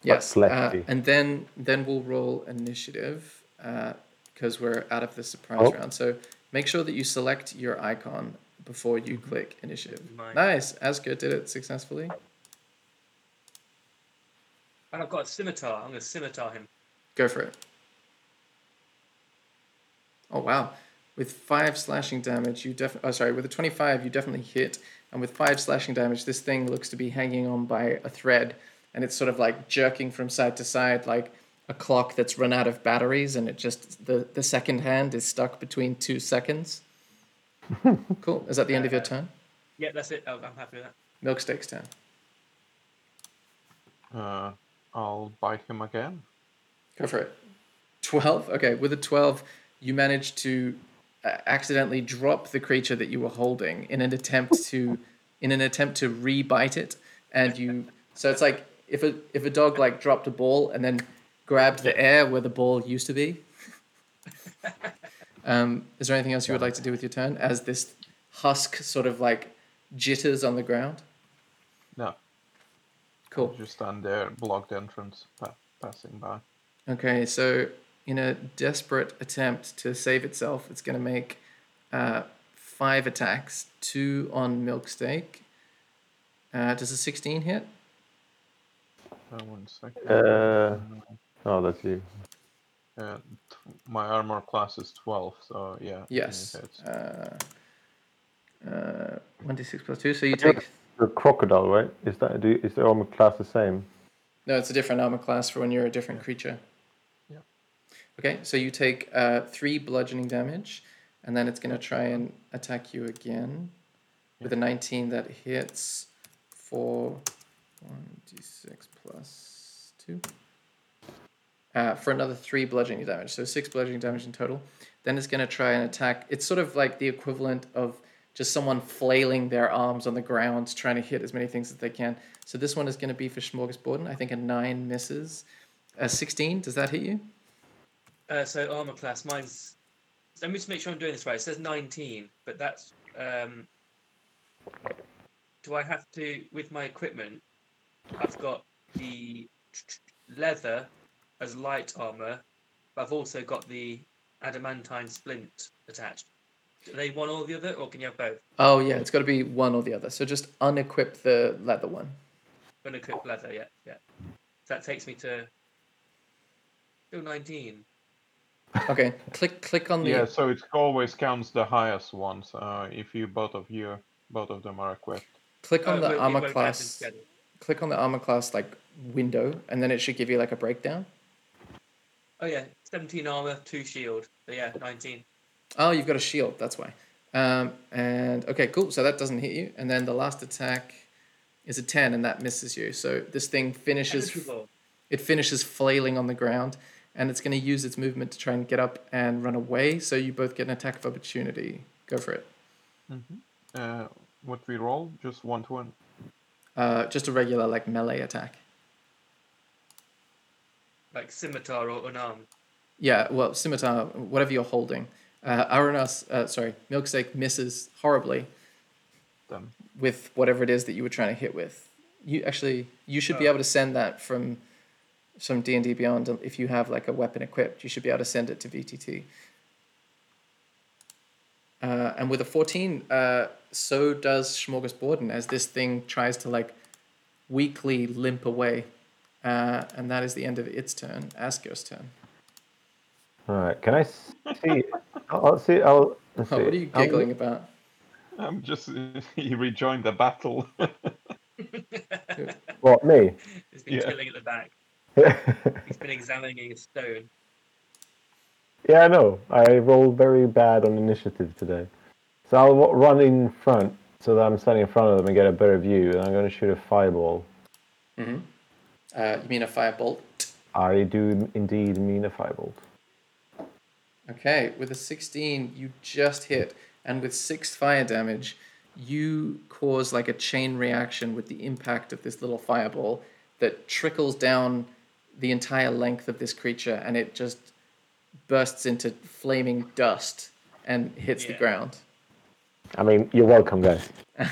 Yes, uh, fleshy. and then then we'll roll initiative because we're out of the surprise Oh. round. So make sure that you select your icon before you Mm-hmm. click initiative. Mine. Nice, Asger did it successfully. And I've got a scimitar. I'm going to scimitar him. Go for it. Oh wow! With five slashing damage, you definitely. Oh, sorry. With a twenty-five, you definitely hit, and with five slashing damage, this thing looks to be hanging on by a thread, and it's sort of like jerking from side to side, like a clock that's run out of batteries, and it just the the second hand is stuck between two seconds. cool. Is that the end of your turn? Yeah, that's it. Oh, I'm happy with that. Milksteak's turn. Uh, I'll bite him again. Go for it. 12? Okay, with a 12, you manage to uh, accidentally drop the creature that you were holding in an attempt to in an attempt to re-bite it and you so it's like if a if a dog like dropped a ball and then grabbed the air where the ball used to be. um, is there anything else you would like to do with your turn as this husk sort of like jitters on the ground? No, Cool. just stand there, block the entrance, pa- passing by. Okay, so in a desperate attempt to save itself, it's going to make uh, five attacks, two on Milksteak. Uh, does a 16 hit? Uh, one second. Uh, oh, that's you. Uh, t- my armor class is 12, so yeah. it Yes. hits. Uh, uh, 1d6 plus 2. So you take. You're a crocodile, right? Is that do, is the armor class the same? No, it's a different armor class for when you're a different creature. Okay, so you take uh, three bludgeoning damage, and then it's going to try and attack you again with a 19 that hits for 1d6 plus 2. Uh, for another three bludgeoning damage. So six bludgeoning damage in total. Then it's going to try and attack. It's sort of like the equivalent of just someone flailing their arms on the ground, trying to hit as many things as they can. So this one is going to be for Smorgasborden. I think a nine misses. A 16, does that hit you? Uh, so armor class, mine's. Let me just make sure I'm doing this right. It says 19, but that's. Um, do I have to with my equipment? I've got the leather as light armor, but I've also got the adamantine splint attached. Are they one or the other, or can you have both? Oh, yeah, it's got to be one or the other. So just unequip the leather one. Unequipped leather, yeah, yeah. So that takes me to. Still 19. Okay, click click on the. Yeah, so it always counts the highest ones. Uh, if you both of you, both of them are equipped. Click on Oh, the we- we armor both add them class. Click on the armor class like window, and then it should give you like a breakdown. Oh yeah, 17 armor, 2 shield. So yeah, 19. Oh, you've got a shield. That's why. Um, and okay, cool. So that doesn't hit you. And then the last attack is a ten, and that misses you. So this thing finishes. It finishes flailing on the ground, and it's going to use its movement to try and get up and run away. So you both get an attack of opportunity. Go for it. Uh, what we roll? Just one to one. Uh, just a regular like melee attack. Like scimitar or unarmed. Yeah, well, scimitar, whatever you're holding. Uh, Aranas, uh, sorry, Milksteak misses horribly Then with whatever it is that you were trying to hit with. You actually, you should be Oh. able to send that from some D and D Beyond if you have like a weapon equipped. You should be able to send it to VTT. Uh, and with a 14, uh, so does Smorgasborden as this thing tries to like weakly limp away. Uh, and that is the end of its turn. Asger's turn. All right. Can I see? I'll I'll see. I'll. Let's Oh, see. what are you I'll- giggling about? I'm just he rejoined the battle. What me? He's been Yeah. chilling at the back. He's been examining a stone. yeah, I know. I rolled very bad on initiative today, so I'll wa- run in front so that I'm standing in front of them and get a better view. And I'm going to shoot a fireball. Uh, you mean a firebolt? I do indeed mean a firebolt. Okay, with a 16, you just hit, and with six fire damage, you cause like a chain reaction with the impact of this little fireball that trickles down the entire length of this creature, and it just bursts into flaming dust and hits the ground. I mean, you're welcome, guys.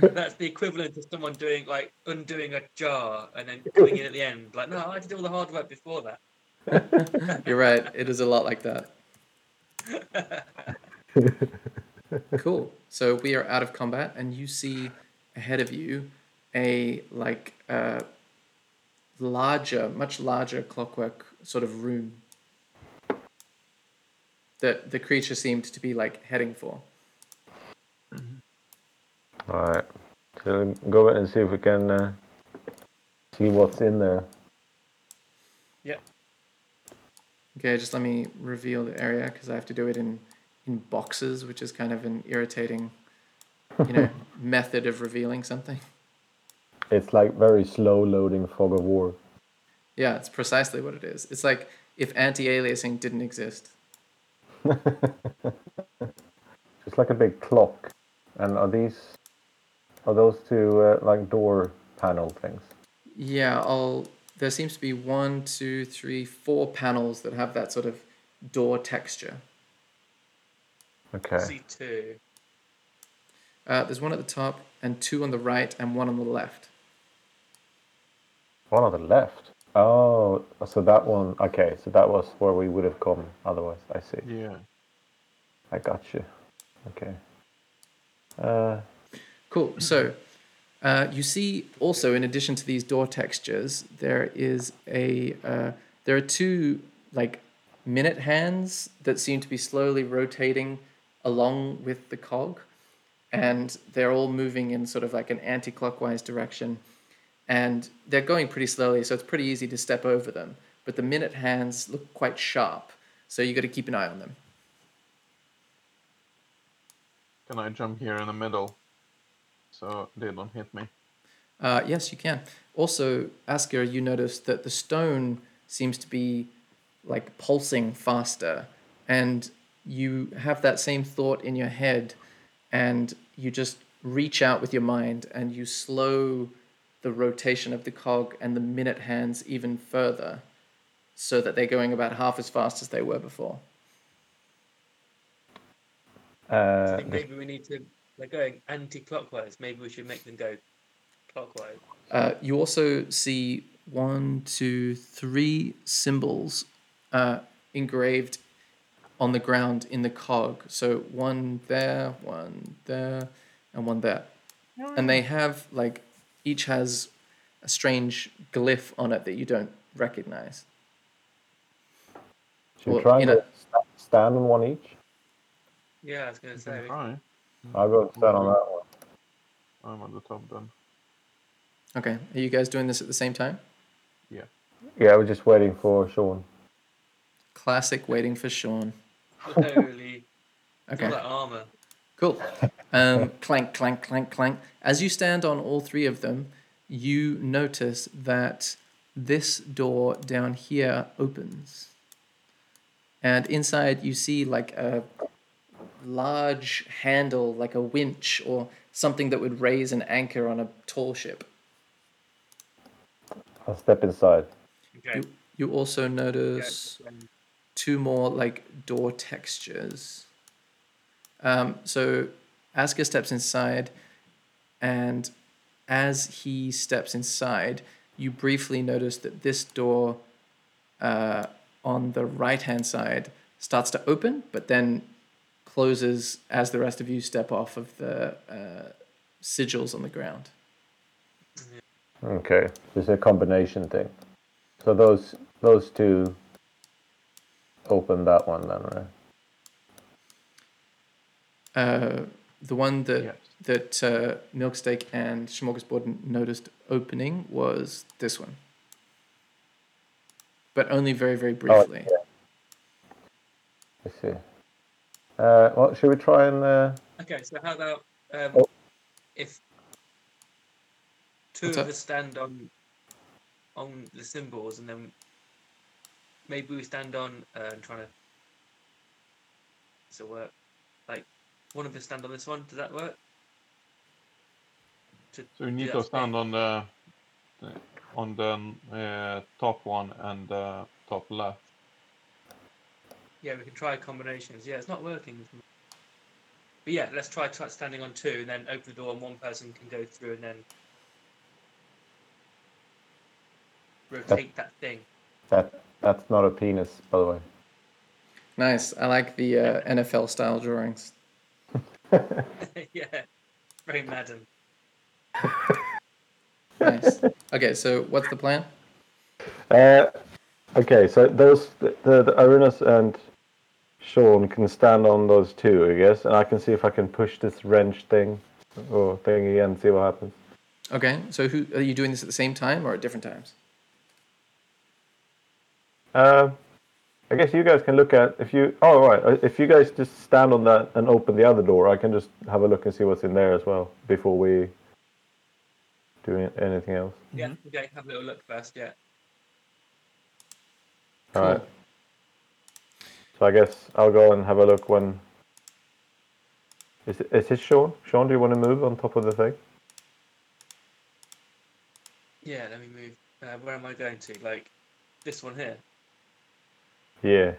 That's the equivalent of someone doing like undoing a jar and then coming in at the end. Like, no, I did all the hard work before that. You're right, it is a lot like that. cool. So we are out of combat, and you see ahead of you a like uh, larger, much larger clockwork sort of room that the creature seemed to be like heading for. All right. So go ahead and see if we can uh, see what's in there. Yeah. Okay, just let me reveal the area because I have to do it in in boxes, which is kind of an irritating, you know, method of revealing something. It's like very slow loading fog of war. Yeah, it's precisely what it is. It's like if anti-aliasing didn't exist. It's like a big clock. And are these are those two uh, like door panel things? Yeah, I'll. There seems to be one, two, three, four panels that have that sort of door texture. Okay. See two. Uh, there's one at the top, and two on the right, and one on the left. One on the left. Oh, so that one. Okay, so that was where we would have come otherwise. I see. yeah. I got you. Okay. Uh, Cool. So, uh, you see also, in addition to these door textures, there is a uh, there are two like minute hands that seem to be slowly rotating along with the cog, and they're all moving in sort of like an anti-clockwise direction, and they're going pretty slowly, so it's pretty easy to step over them. But the minute hands look quite sharp, so you got to keep an eye on them. Can I jump here in the middle? So they don't hit me. Uh, yes, you can. Also, Asger, you notice that the stone seems to be like pulsing faster, and you have that same thought in your head, and you just reach out with your mind and you slow the rotation of the cog and the minute hands even further so that they're going about half as fast as they were before. I Uh, think maybe we need to. They're going anti-clockwise. Maybe we should make them go clockwise. Uh, you also see one, two, three symbols uh, engraved on the ground in the cog. So one there, one there, and one there. And they have like each has a strange glyph on it that you don't recognize. should we well, try you and know- sta- stand on one each? Yeah, I was going to say. Try. I'll go stand on that one. I'm on the top then. Okay, are you guys doing this at the same time? Yeah. Yeah, we're just waiting for Sean. Classic waiting for Sean. Holy. Okay. All that armor. Cool. Um, clank, clank, clank, clank. As you stand on all three of them, you notice that this door down here opens. And inside, you see like a large handle, like a winch or something that would raise an anchor on a tall ship. I'll step inside. Okay. You, you also notice Yeah, two more like door textures. Um, so Asger steps inside, and as he steps inside, you briefly notice that this door uh, on the right hand side starts to open, but then closes as the rest of you step off of the uh, sigils on the ground. Okay, so it's a combination thing. So those those two open that one then, right? Uh, the one that Yes. that uh, Milksteak and Smorgasbord noticed opening was this one, but only very very briefly. yeah. I see. Uh, well, should we try and? Uh, Okay, so how about um, Oh. if two What's of us stand on on the symbols and then maybe we stand on uh, and trying to does it work? Like one of us stand on this one, does that work? To So we need to stand on the the- on the uh, top one and the top left. Yeah, we can try combinations. Yeah, it's not working. But yeah, let's try, try standing on two and then open the door and one person can go through and then rotate that thing. that that's not a penis, by the way. Nice. I like the uh, NFL style drawings. yeah, very madam. Nice. okay, so what's the plan? Uh, okay, so those the, the, the Arunas and Sean can stand on those two, I guess, and I can see if I can push this wrench thing or thing again, see what happens. Okay, so who are you doing this at the same time or at different times? Uh, I guess you guys can look at if you. Oh right, uh, if you guys just stand on that and open the other door, I can just have a look and see what's in there as well before we do anything else. Yeah, okay, have a little look first. Yeah. All right. Cool. So I guess I'll go and have a look when. Is it, is this Sean? Sean, do you want to move on top of the thing? Yeah, let me move. Uh, where am I going to? Like this one here. Yeah.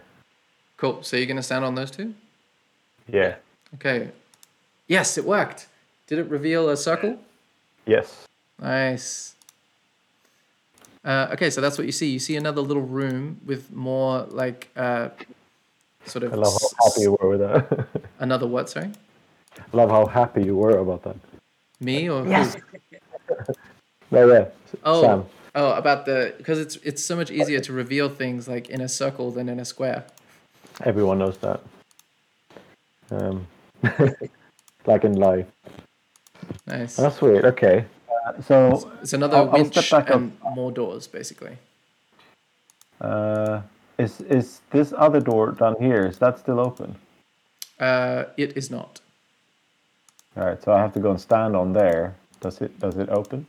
Cool. So you're gonna stand on those two? Yeah. Okay. Yes, it worked. Did it reveal a circle? Yes. Nice. Uh, okay, so that's what you see. You see another little room with more like uh, sort of I love how happy you were with that. another what? Sorry, I love how happy you were about that. me or Yes. who? No, yeah. Oh, Sam. Oh, about the because it's it's so much easier to reveal things like in a circle than in a square. Everyone knows that. Um, like in life. Nice. That's weird. Okay. Uh, so, It's another I'll- I'll winch step up. and more doors, basically. uh, is is this other door down here? Is that still open? Uh, it is not. All right. So I have to go and stand on there. Does it does it open?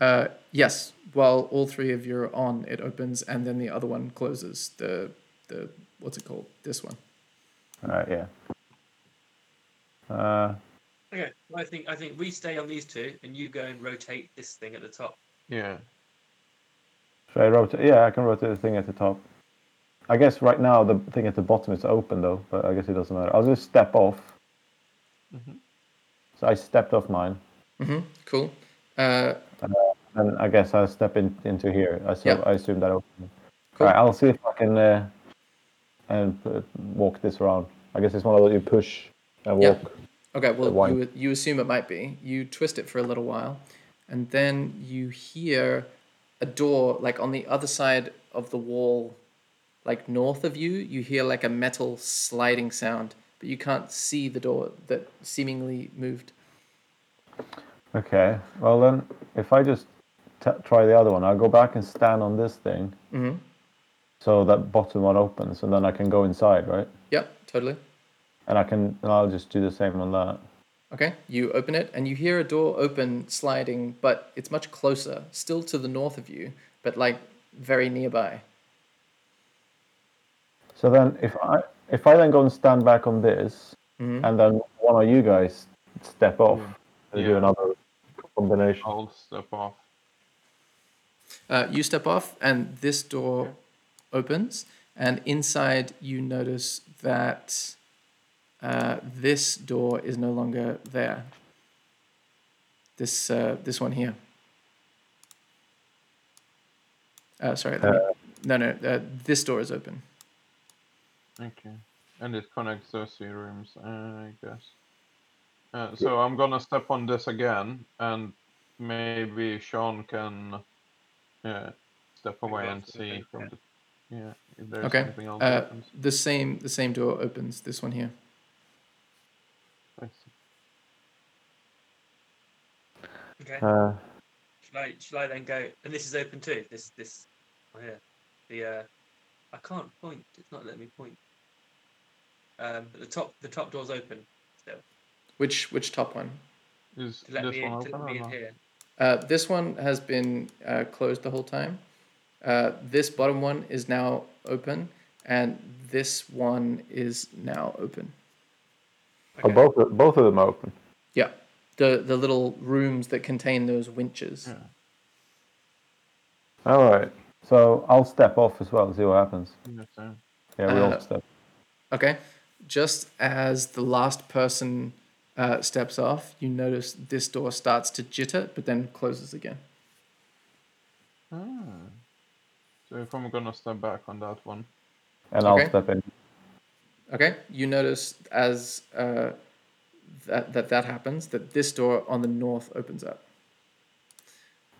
Uh, yes, while all three of you are on, it opens, and then the other one closes. The the what's it called? This one. All right, yeah. Uh, Okay, well, I think I think we stay on these two, and you go and rotate this thing at the top. Yeah. should I rotate? Yeah, I can rotate the thing at the top. I guess right now the thing at the bottom is open though, but I guess it doesn't matter. I'll just step off. Mhm. So I stepped off mine, Mm-hmm. Cool. Uh, and I guess I'll step in, into here. I, so, Yeah. I assume that opens. Cool. Alright, I'll see if I can uh, and uh, walk this around. I guess it's one of those you push and Yeah. walk. Okay, well, you, you assume it might be. You twist it for a little while, and then you hear a door, like on the other side of the wall, like north of you, you hear like a metal sliding sound, but you can't see the door that seemingly moved. Okay. Well then, if I just t- try the other one, I'll go back and stand on this thing, Mm-hmm. so that bottom one opens, and then I can go inside, right? Yep, totally. And I can, and I'll just do the same on that. Okay, you open it, and you hear a door open, sliding, but it's much closer, still to the north of you, but like very nearby. So then, if I if I then go and stand back on this, Mhm. and then one of you guys step off and do another combination. I'll step off. Uh, you step off, and this door opens, and inside you notice that uh, this door is no longer there. This uh, this one here. Uh, sorry, let me, no, no, uh, this door is open. Okay. And it connects those two rooms, uh, I guess. Uh, so I'm gonna step on this again, and maybe Sean can uh, step away and after the see from yeah. the yeah if there's Okay. anything else Uh, the same the same door opens. This one here. I see. Okay. Uh, Shall I, shall I then go? And this is open too. This this oh yeah. The uh, I can't point. It's not letting me point. Um, but the top the top door's open still. Which which top one? Is To let this me one in, to let me in here. Uh, this one has been uh, closed the whole time. Uh, this bottom one is now open, and this one is now open. oh, Okay. both of- both of them open. Yeah, the the little rooms that contain those winches. Yeah. All right. So I'll step off as well and see what happens. Yes. Yeah, we Uh, all step. Okay, just as the last person uh, steps off, you notice this door starts to jitter, but then closes again. Ah. So if I'm gonna step back on that one. And I'll okay. step in. Okay, you notice as uh, that that that happens that this door on the north opens up.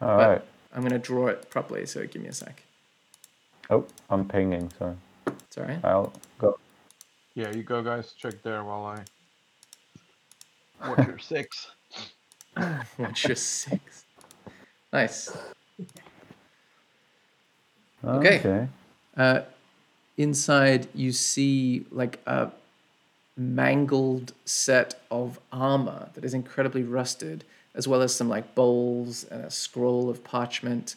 All But- right. I'm gonna draw it properly, so give me a sec. Oh, I'm pinging. Sorry. It's all right. I'll go. Yeah, you go guys check there while I watch your six. Watch your six. Nice. Okay. Okay. Uh, inside, you see like a mangled set of armor that is incredibly rusted, as well as some like bowls and a scroll of parchment.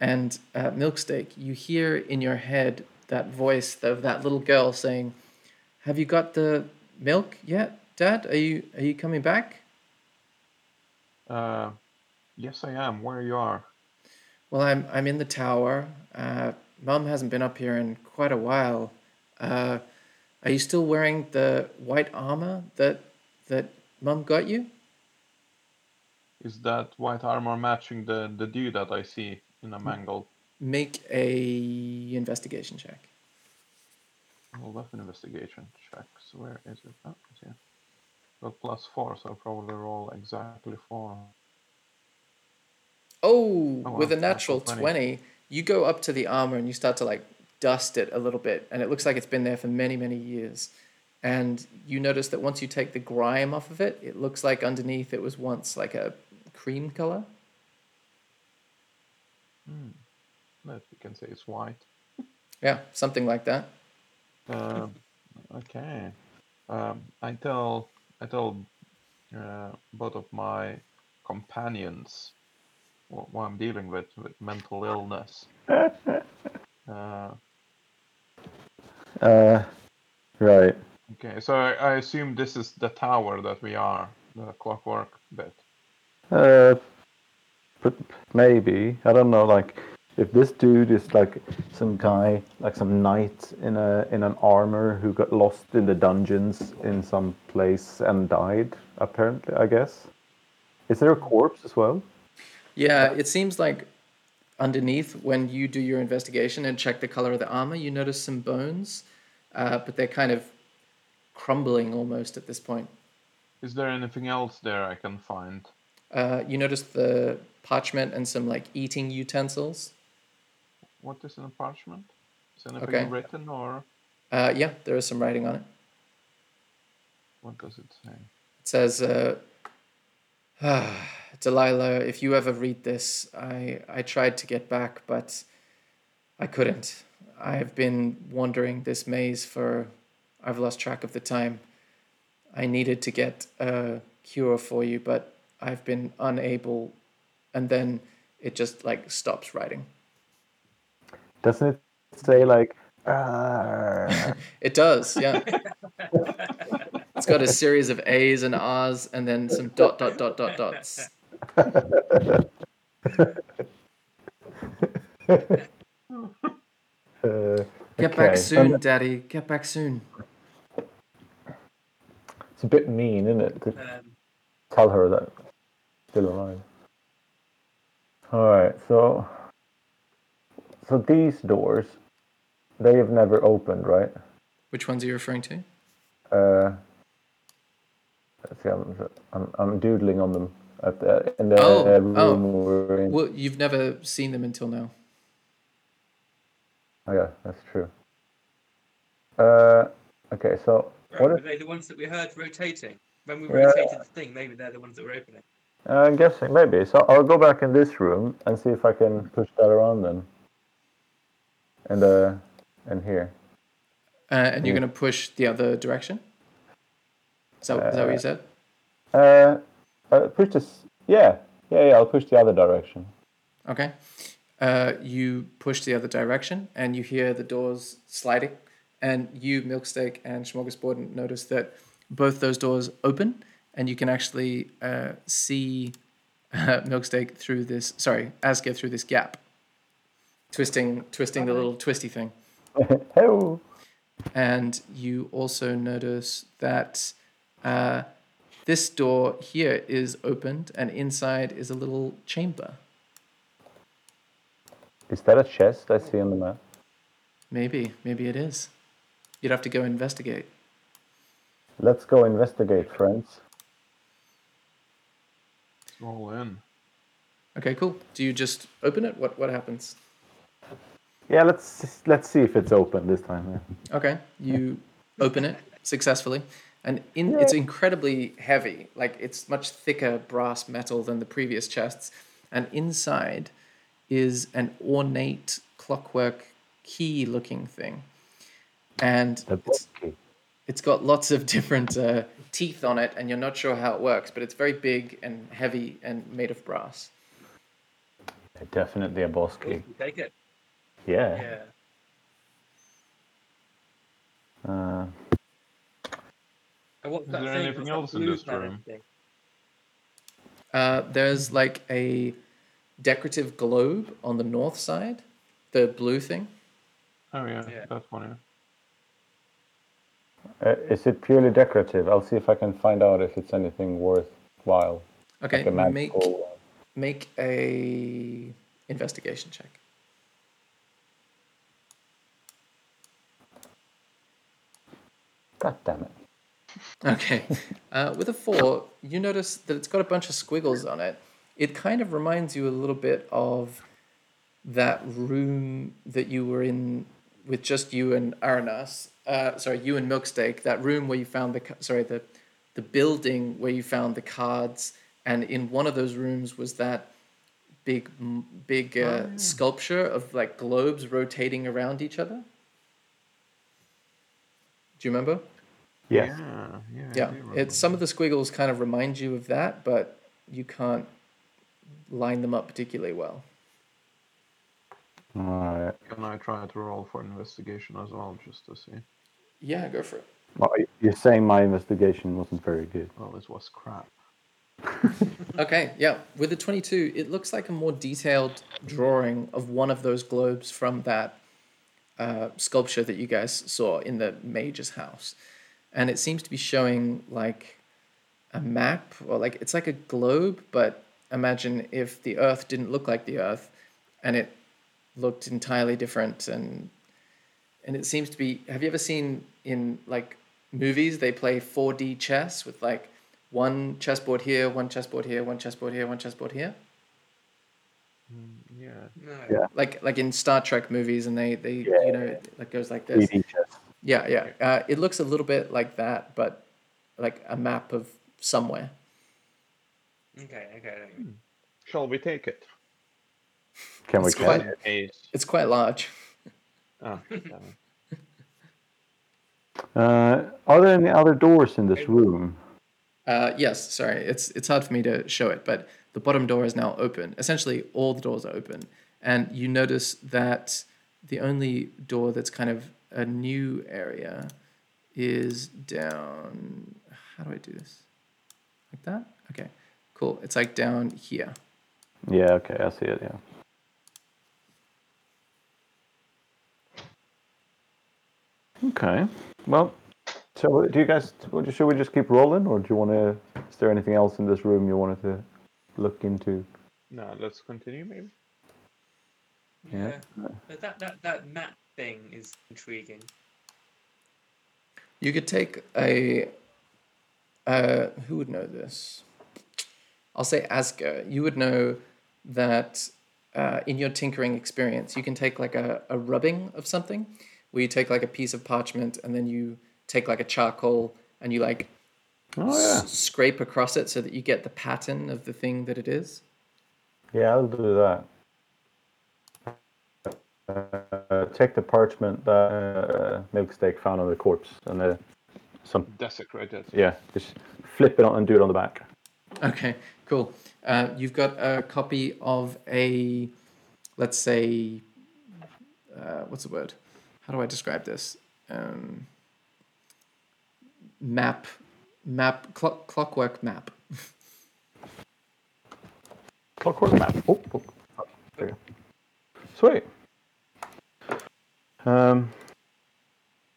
And uh, Milksteak, you hear in your head that voice of that little girl saying, "Have you got the milk yet, Dad? Are you are you coming back?" Uh, yes, I am. Where you are? Well, I'm I'm in the tower. Uh, Mum hasn't been up here in quite a while. Uh, are you still wearing the white armor that that Mum got you? Is that white armor matching the the dude that I see in a mangle? Make a investigation check. Well, that's an investigation check. So where is it? Oh, it's here. Got plus four, so I'll probably roll exactly four. Oh, Oh, with a natural natural 20. 20. you go up to the armor and you start to like dust it a little bit, and it looks like it's been there for many, many years. And you notice that once you take the grime off of it, it looks like underneath it was once like a cream color. Hmm. That we can say it's white. Yeah, something like that. Um, okay. Um, I tell I tell uh, both of my companions what, what I'm dealing with with mental illness. uh, Uh, right. Okay, so I, I assume this is the tower that we are, the clockwork bit. Uh, but maybe I don't know. Like, if this dude is like some guy, like some knight in a in an armor who got lost in the dungeons in some place and died. Apparently, I guess. Is there a corpse as well? Yeah, it seems like underneath when you do your investigation and check the color of the armor, you notice some bones, uh, but they're kind of crumbling almost at this point. Is there anything else there I can find? Uh, you notice the parchment and some like eating utensils. What is in the parchment? Is anything Okay. written or Uh, yeah, there is some writing on it. what does it say? It says, uh, Delilah, if you ever read this, I, I tried to get back, but I couldn't. I've been wandering this maze for, I've lost track of the time. I needed to get a cure for you, but I've been unable. And then it just like stops writing. Doesn't it say like? "Ah"? It does, yeah. it's got a series of A's and R's and then some dot, dot, dot, dot, dots. Uh, Get back soon, Um, Daddy. Get back soon. It's a bit mean, isn't it, to Um, tell her that still alive. All right, so so these doors, they have never opened, right? Which ones are you referring to? Uh, let's see, I'm, I'm, I'm doodling on them at the, in the Oh, uh, room oh. we're in. Well, you've never seen them until now. Oh, yeah, that's true. Uh, okay, so right, what were if, they the ones that we heard rotating? When we Yeah. rotated the thing, maybe they're the ones that were opening. uh, I'm guessing maybe. So I'll go back in this room and see if I can push that around then. And uh, and here. Uh, and you're going to push the other direction? Is that, is that what you said? Uh, uh, push this. Yeah, yeah, yeah. I'll push the other direction. Okay. Uh, you push the other direction and you hear the doors sliding. And you, Milksteak and Smorgasbord, notice that both those doors open and you can actually uh, see uh, Milksteak through this, sorry, Asger through this gap. Twisting, twisting the little twisty thing. Hello. and you also notice that uh, this door here is opened and inside is a little chamber Is that a chest I see on the map? maybe maybe it is you'd have to go investigate Let's go investigate, friends. It's all in. okay cool do you just open it what what happens Yeah, let's let's see if it's open this time. yeah. okay you open it successfully and in, it's incredibly heavy like it's much thicker brass metal than the previous chests and inside is an ornate clockwork key looking thing and it's, it's got lots of different uh, teeth on it and you're not sure how it works but it's very big and heavy and made of brass Definitely a boss key. Take it. Yeah. Yeah. Uh, Is there thing? anything What's else in this room? uh, there's like a decorative globe on the north side the blue thing Oh yeah, Yeah. that one. uh, is it purely decorative? I'll see if I can find out if it's anything worthwhile. okay Like a make make a investigation check God damn it. Okay. Uh, with a four, you notice that it's got a bunch of squiggles on it. It kind of reminds you a little bit of that room that you were in with just you and Aranas. Uh, sorry, you and Milksteak. That room where you found the sorry the the building where you found the cards, and in one of those rooms was that big big uh, sculpture of like globes rotating around each other. Do you remember? Yes. Yeah, yeah. Yeah, remember. it's some of the squiggles kind of remind you of that, but you can't line them up particularly well. Alright. Can I try to roll for investigation as well, just to see? Yeah, go for it. Well, you're saying my investigation wasn't very good. Well, it was crap. Okay, yeah. With the 22, it looks like a more detailed drawing of one of those globes from that uh, sculpture that you guys saw in the mage's house. And it seems to be showing like a map or like it's like a globe, but imagine if the earth didn't look like the earth and it looked entirely different and and it seems to be have you ever seen in like movies they play 4D chess with like one chessboard here, one chessboard here, one chessboard here, one chessboard here. Yeah. No. Yeah. Like like in Star Trek movies, and they they Yeah, you know it like goes like this. Yeah, yeah. Uh, it looks a little bit like that, but like a map of somewhere. Okay, okay. Shall we take it? Can we It's catch quite- it? It's quite large. Ah. Uh, are there any other doors in this room? Uh, yes, sorry, it's it's hard for me to show it, but the bottom door is now open. Essentially, all the doors are open, and you notice that the only door that's kind of a new area is down. How do I do this? Like that? Okay, cool. It's like down here. Yeah, okay, I see it, yeah. Okay, well, so do you guys, should we just keep rolling, or do you want to, is there anything else in this room you wanted to look into? No, let's continue maybe. Yeah. Yeah. But that, that, that map thing is intriguing. You could take a. Uh, who would know this? I'll say Asger. You would know that uh, in your tinkering experience, you can take like a, a rubbing of something, where you take like a piece of parchment and then you take like a charcoal and you like Oh, yeah. s- scrape across it so that you get the pattern of the thing that it is. Yeah, I'll do that. Uh, take the parchment that uh, Milksteak found on the corpse and uh, some, Desecrated. yeah, just flip it on and do it on the back. Okay, cool. Uh, you've got a copy of a, let's say, uh, what's the word? How do I describe this? Um, map, map, clock, clockwork map. Clockwork map. Oh, oh, oh, there you go. Sweet. Um,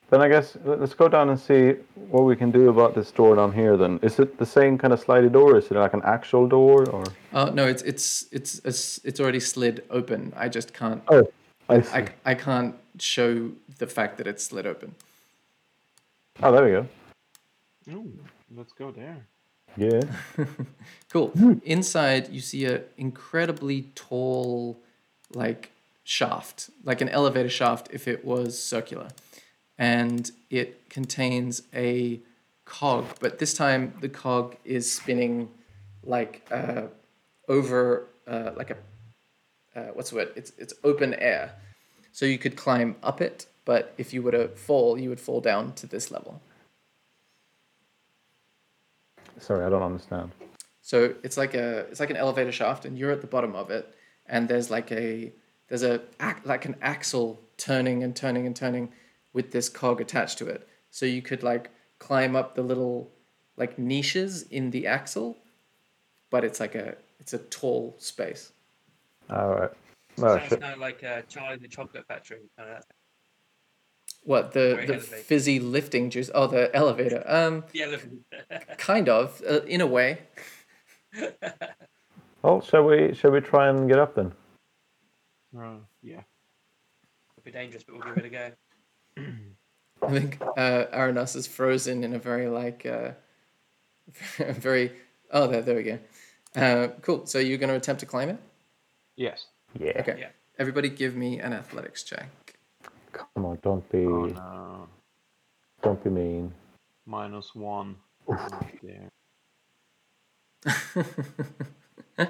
then I guess let- let's go down and see what we can do about this door down here. Then is it the same kind of slidey door? Is it like an actual door or? Oh no, it's it's it's it's it's already slid open. I just can't. Oh, I see. I, I can't show the fact that it's slid open. Oh, there we go. Ooh, let's go there. Yeah. Cool. Inside, you see a incredibly tall, like shaft, like an elevator shaft if it was circular, and it contains a cog. But this time, the cog is spinning like uh, over, uh, like a uh, what's the word? It's it's open air, so you could climb up it. But if you were to fall, you would fall down to this level. Sorry, I don't understand. So it's like a it's like an elevator shaft, and you're at the bottom of it, and there's like a there's a ac- like an axle turning and turning and turning with this cog attached to it. So you could like climb up the little like niches in the axle, but it's like a it's a tall space. All right. Oh, Sounds shit. kind of like uh, Charlie and the Chocolate Factory. Uh, What the Great the elevator. fizzy lifting juice? Oh, the elevator. Um, yeah, look. kind of uh, in a way. Well, shall we shall we try and get up then? Uh, yeah. It'll be dangerous, but we'll give it a go. I think uh, Aranas is frozen in a very like uh, very. Oh, there, there we go. Uh, cool. So you're going to attempt to climb it? Yes. Yeah. Okay. Yeah. Everybody, give me an athletics check. Come on, don't be Oh no. don't be mean. Minus one. Oh, dear.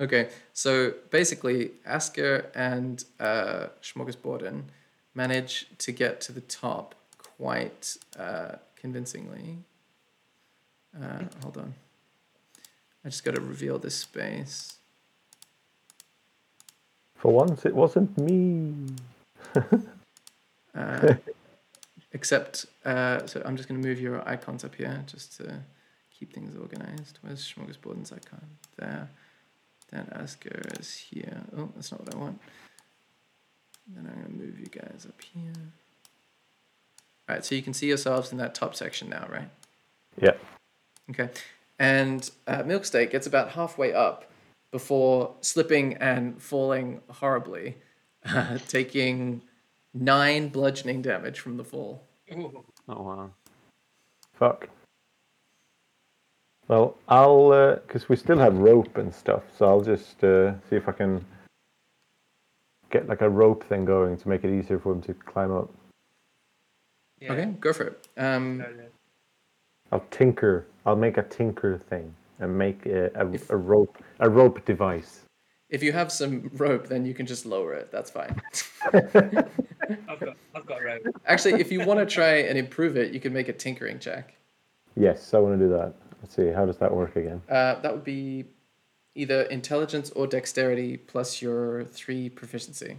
okay. So basically, Asger and uh, Schmorgasborden manage to get to the top quite uh, convincingly. Uh, hold on. I just got to reveal this space. For once, it wasn't me. Uh, except, uh, so I'm just going to move your icons up here just to keep things organized. Where's Smorgasbord's icon? There. Then Asger is here. Oh, that's not what I want. Then I'm going to move you guys up here. All right, so you can see yourselves in that top section now, right? Yeah. Okay. And uh, Milksteak gets about halfway up before slipping and falling horribly, uh, taking nine bludgeoning damage from the fall. Oh wow. Fuck. Well, I'll because we still have rope and stuff, so I'll just uh, see if I can get like a rope thing going to make it easier for him to climb up. Yeah. Okay, go for it. Um, No, no. I'll tinker. I'll make a tinker thing and make a, a, If- a rope a rope device. if you have some rope, then you can just lower it. That's fine. I've got, I've got a rope. Actually, if you want to try and improve it, you can make a tinkering check. Yes, I want to do that. Let's see. How does that work again? Uh, that would be either intelligence or dexterity plus your three proficiency.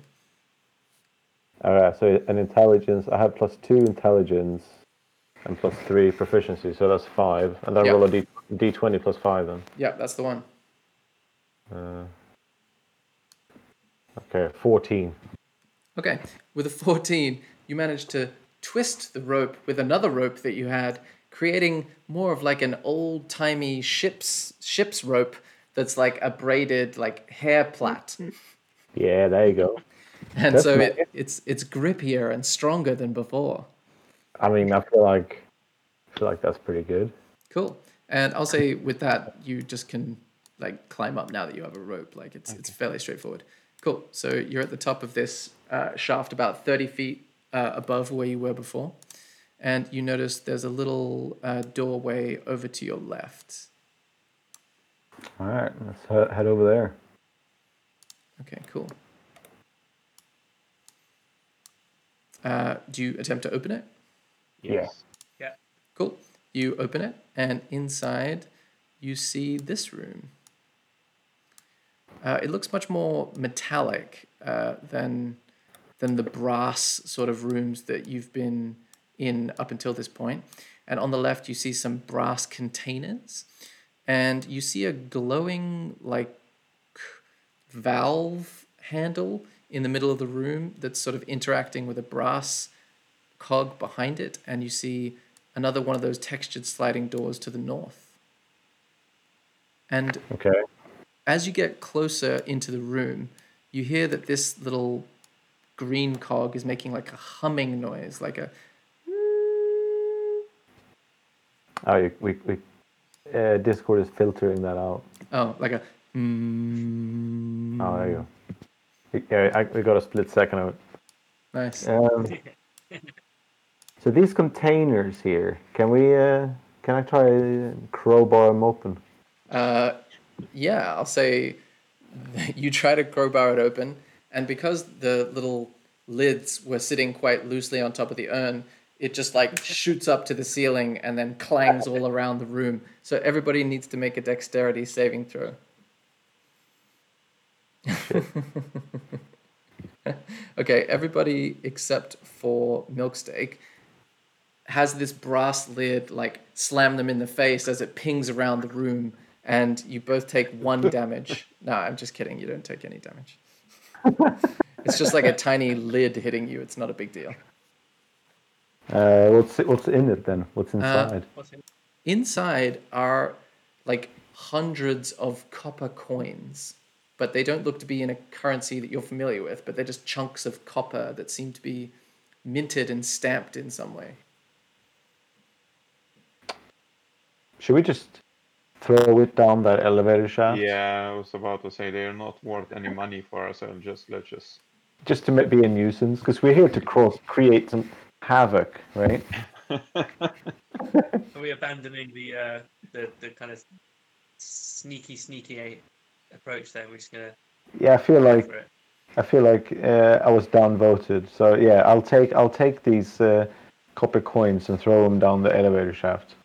All right. So an intelligence. I have plus two intelligence and plus three proficiency, so that's five. And then Yeah. roll a d d twenty plus five then. Yeah, that's the one. Uh, okay, fourteen. Okay, with a 14, you managed to twist the rope with another rope that you had, creating more of like an old timey ship's ship's rope that's like a braided like hair plait. Yeah, there you go. And That's so nice. it, it's it's grippier and stronger than before. I mean, I feel like I feel like that's pretty good. Cool. And I'll say with that, you just can like climb up now that you have a rope. Like it's it's fairly straightforward. Cool. So you're at the top of this uh, shaft, about thirty feet uh, above where you were before, and you notice there's a little uh, doorway over to your left. All right, let's head over there. Okay. Cool. Uh, do you attempt to open it? Yes. Yeah. Cool. You open it, and inside you see this room. Uh, it looks much more metallic uh, than than the brass sort of rooms that you've been in up until this point. And on the left, you see some brass containers, and you see a glowing like valve handle in the middle of the room that's sort of interacting with a brass cog behind it, and you see another one of those textured sliding doors to the north. And Okay. As you get closer into the room, you hear that this little green cog is making like a humming noise, like a Oh, you, we we uh, Discord is filtering that out. oh, like a mm, Oh, there you go. Yeah, I, we got a split second of it. nice. Um, so these containers here, can we? Uh, can I try crowbar them open? Uh, yeah, I'll say you try to crowbar it open, and because the little lids were sitting quite loosely on top of the urn, it just like shoots up to the ceiling and then clangs all around the room. So everybody needs to make a dexterity saving throw. okay, everybody except for Milksteak has this brass lid like slam them in the face as it pings around the room and you both take one damage. No, I'm just kidding. You don't take any damage. it's just like a tiny lid hitting you. It's not a big deal. Uh, what's what's in it then? What's inside? What's in? Inside are like hundreds of copper coins, but they don't look to be in a currency that you're familiar with, but they're just chunks of copper that seem to be minted and stamped in some way. Should we just throw it down that elevator shaft? Yeah, I was about to say they're not worth any money for us, and just let's just. Just to be a nuisance, because we're here to cross create some havoc, right? Are we abandoning the uh, the the kind of sneaky sneaky a- approach? Then we're just gonna Yeah, I feel like. I feel like uh, I was downvoted. So yeah, I'll take I'll take these uh, copper coins and throw them down the elevator shaft.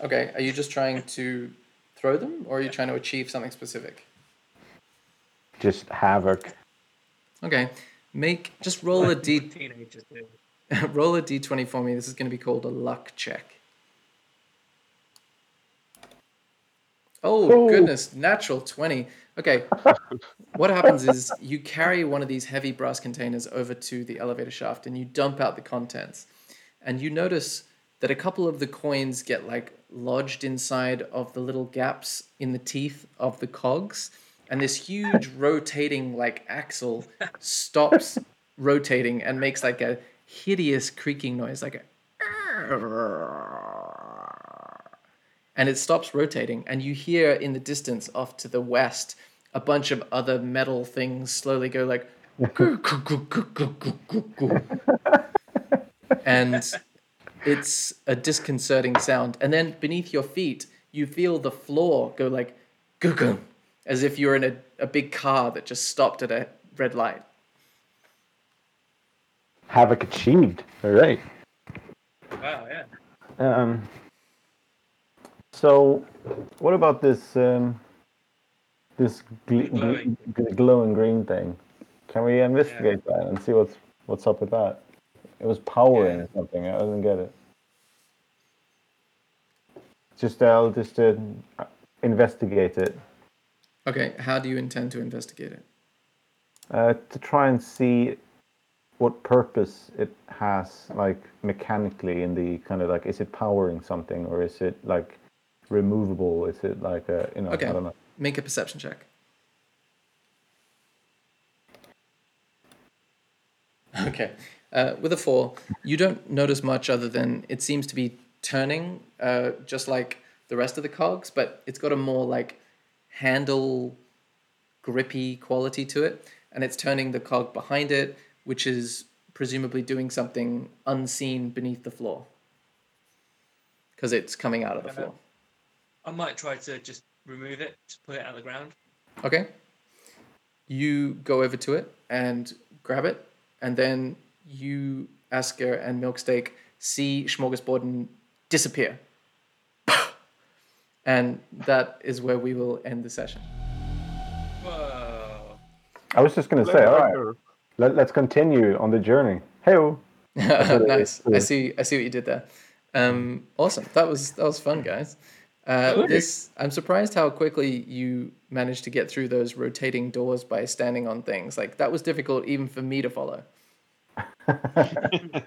Okay, are you just trying to throw them or are you trying to achieve something specific? Just havoc. Okay. Make just roll a d Teenagers do. roll a d20 for me. This is going to be called a luck check. Oh, Oh. goodness, natural 20. Okay. what happens is you carry one of these heavy brass containers over to the elevator shaft and you dump out the contents. And you notice that a couple of the coins get like lodged inside of the little gaps in the teeth of the cogs. And this huge rotating like axle stops rotating and makes like a hideous creaking noise, like a and it stops rotating and you hear in the distance off to the west a bunch of other metal things slowly go like and it's a disconcerting sound and then beneath your feet you feel the floor go like "Gugum," as if you're in a, a big car that just stopped at a red light Havoc achieved. All right. Wow, yeah. Um, so, what about this um, this gl- Glowing. gl- glowing green thing? Can we investigate that and see what's what's up with that? It was powering Yeah. something. I didn't get it. Just I'll just uh, investigate it okay how do you intend to investigate it uh, to try and see what purpose it has, like mechanically in the kind of like, is it powering something or is it like removable? Is it like a you know Okay. I don't know. make a perception check Okay. Uh, with a four, you don't notice much other than it seems to be turning uh, just like the rest of the cogs, but it's got a more like handle grippy quality to it. And it's turning the cog behind it, which is presumably doing something unseen beneath the floor because it's coming out of the floor. I might try to just remove it, just put it out of the ground. Okay. You go over to it and grab it, and then you, Asger and Milksteak, see Smorgasborden disappear. and that is where we will end the session. Whoa. I was just gonna say, all right, let, let's continue on the journey. Hey, nice. I see. I see what you did there. Um, awesome. That was that was fun, guys. Uh, this I'm surprised how quickly you managed to get through those rotating doors by standing on things. Like that was difficult even for me to follow.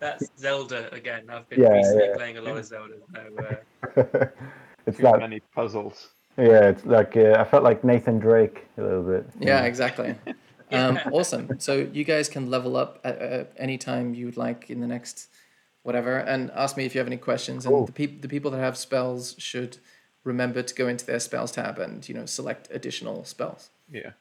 That's Zelda again. I've been Yeah, recently yeah. playing a lot of Zelda. So, uh, it's Too like many puzzles. yeah, it's like uh, I felt like Nathan Drake a little bit. Yeah, exactly. Um, awesome. So you guys can level up at, at any time you'd like in the next whatever, and ask me if you have any questions. And the people the people that have spells should remember to go into their spells tab and you know select additional spells. Yeah.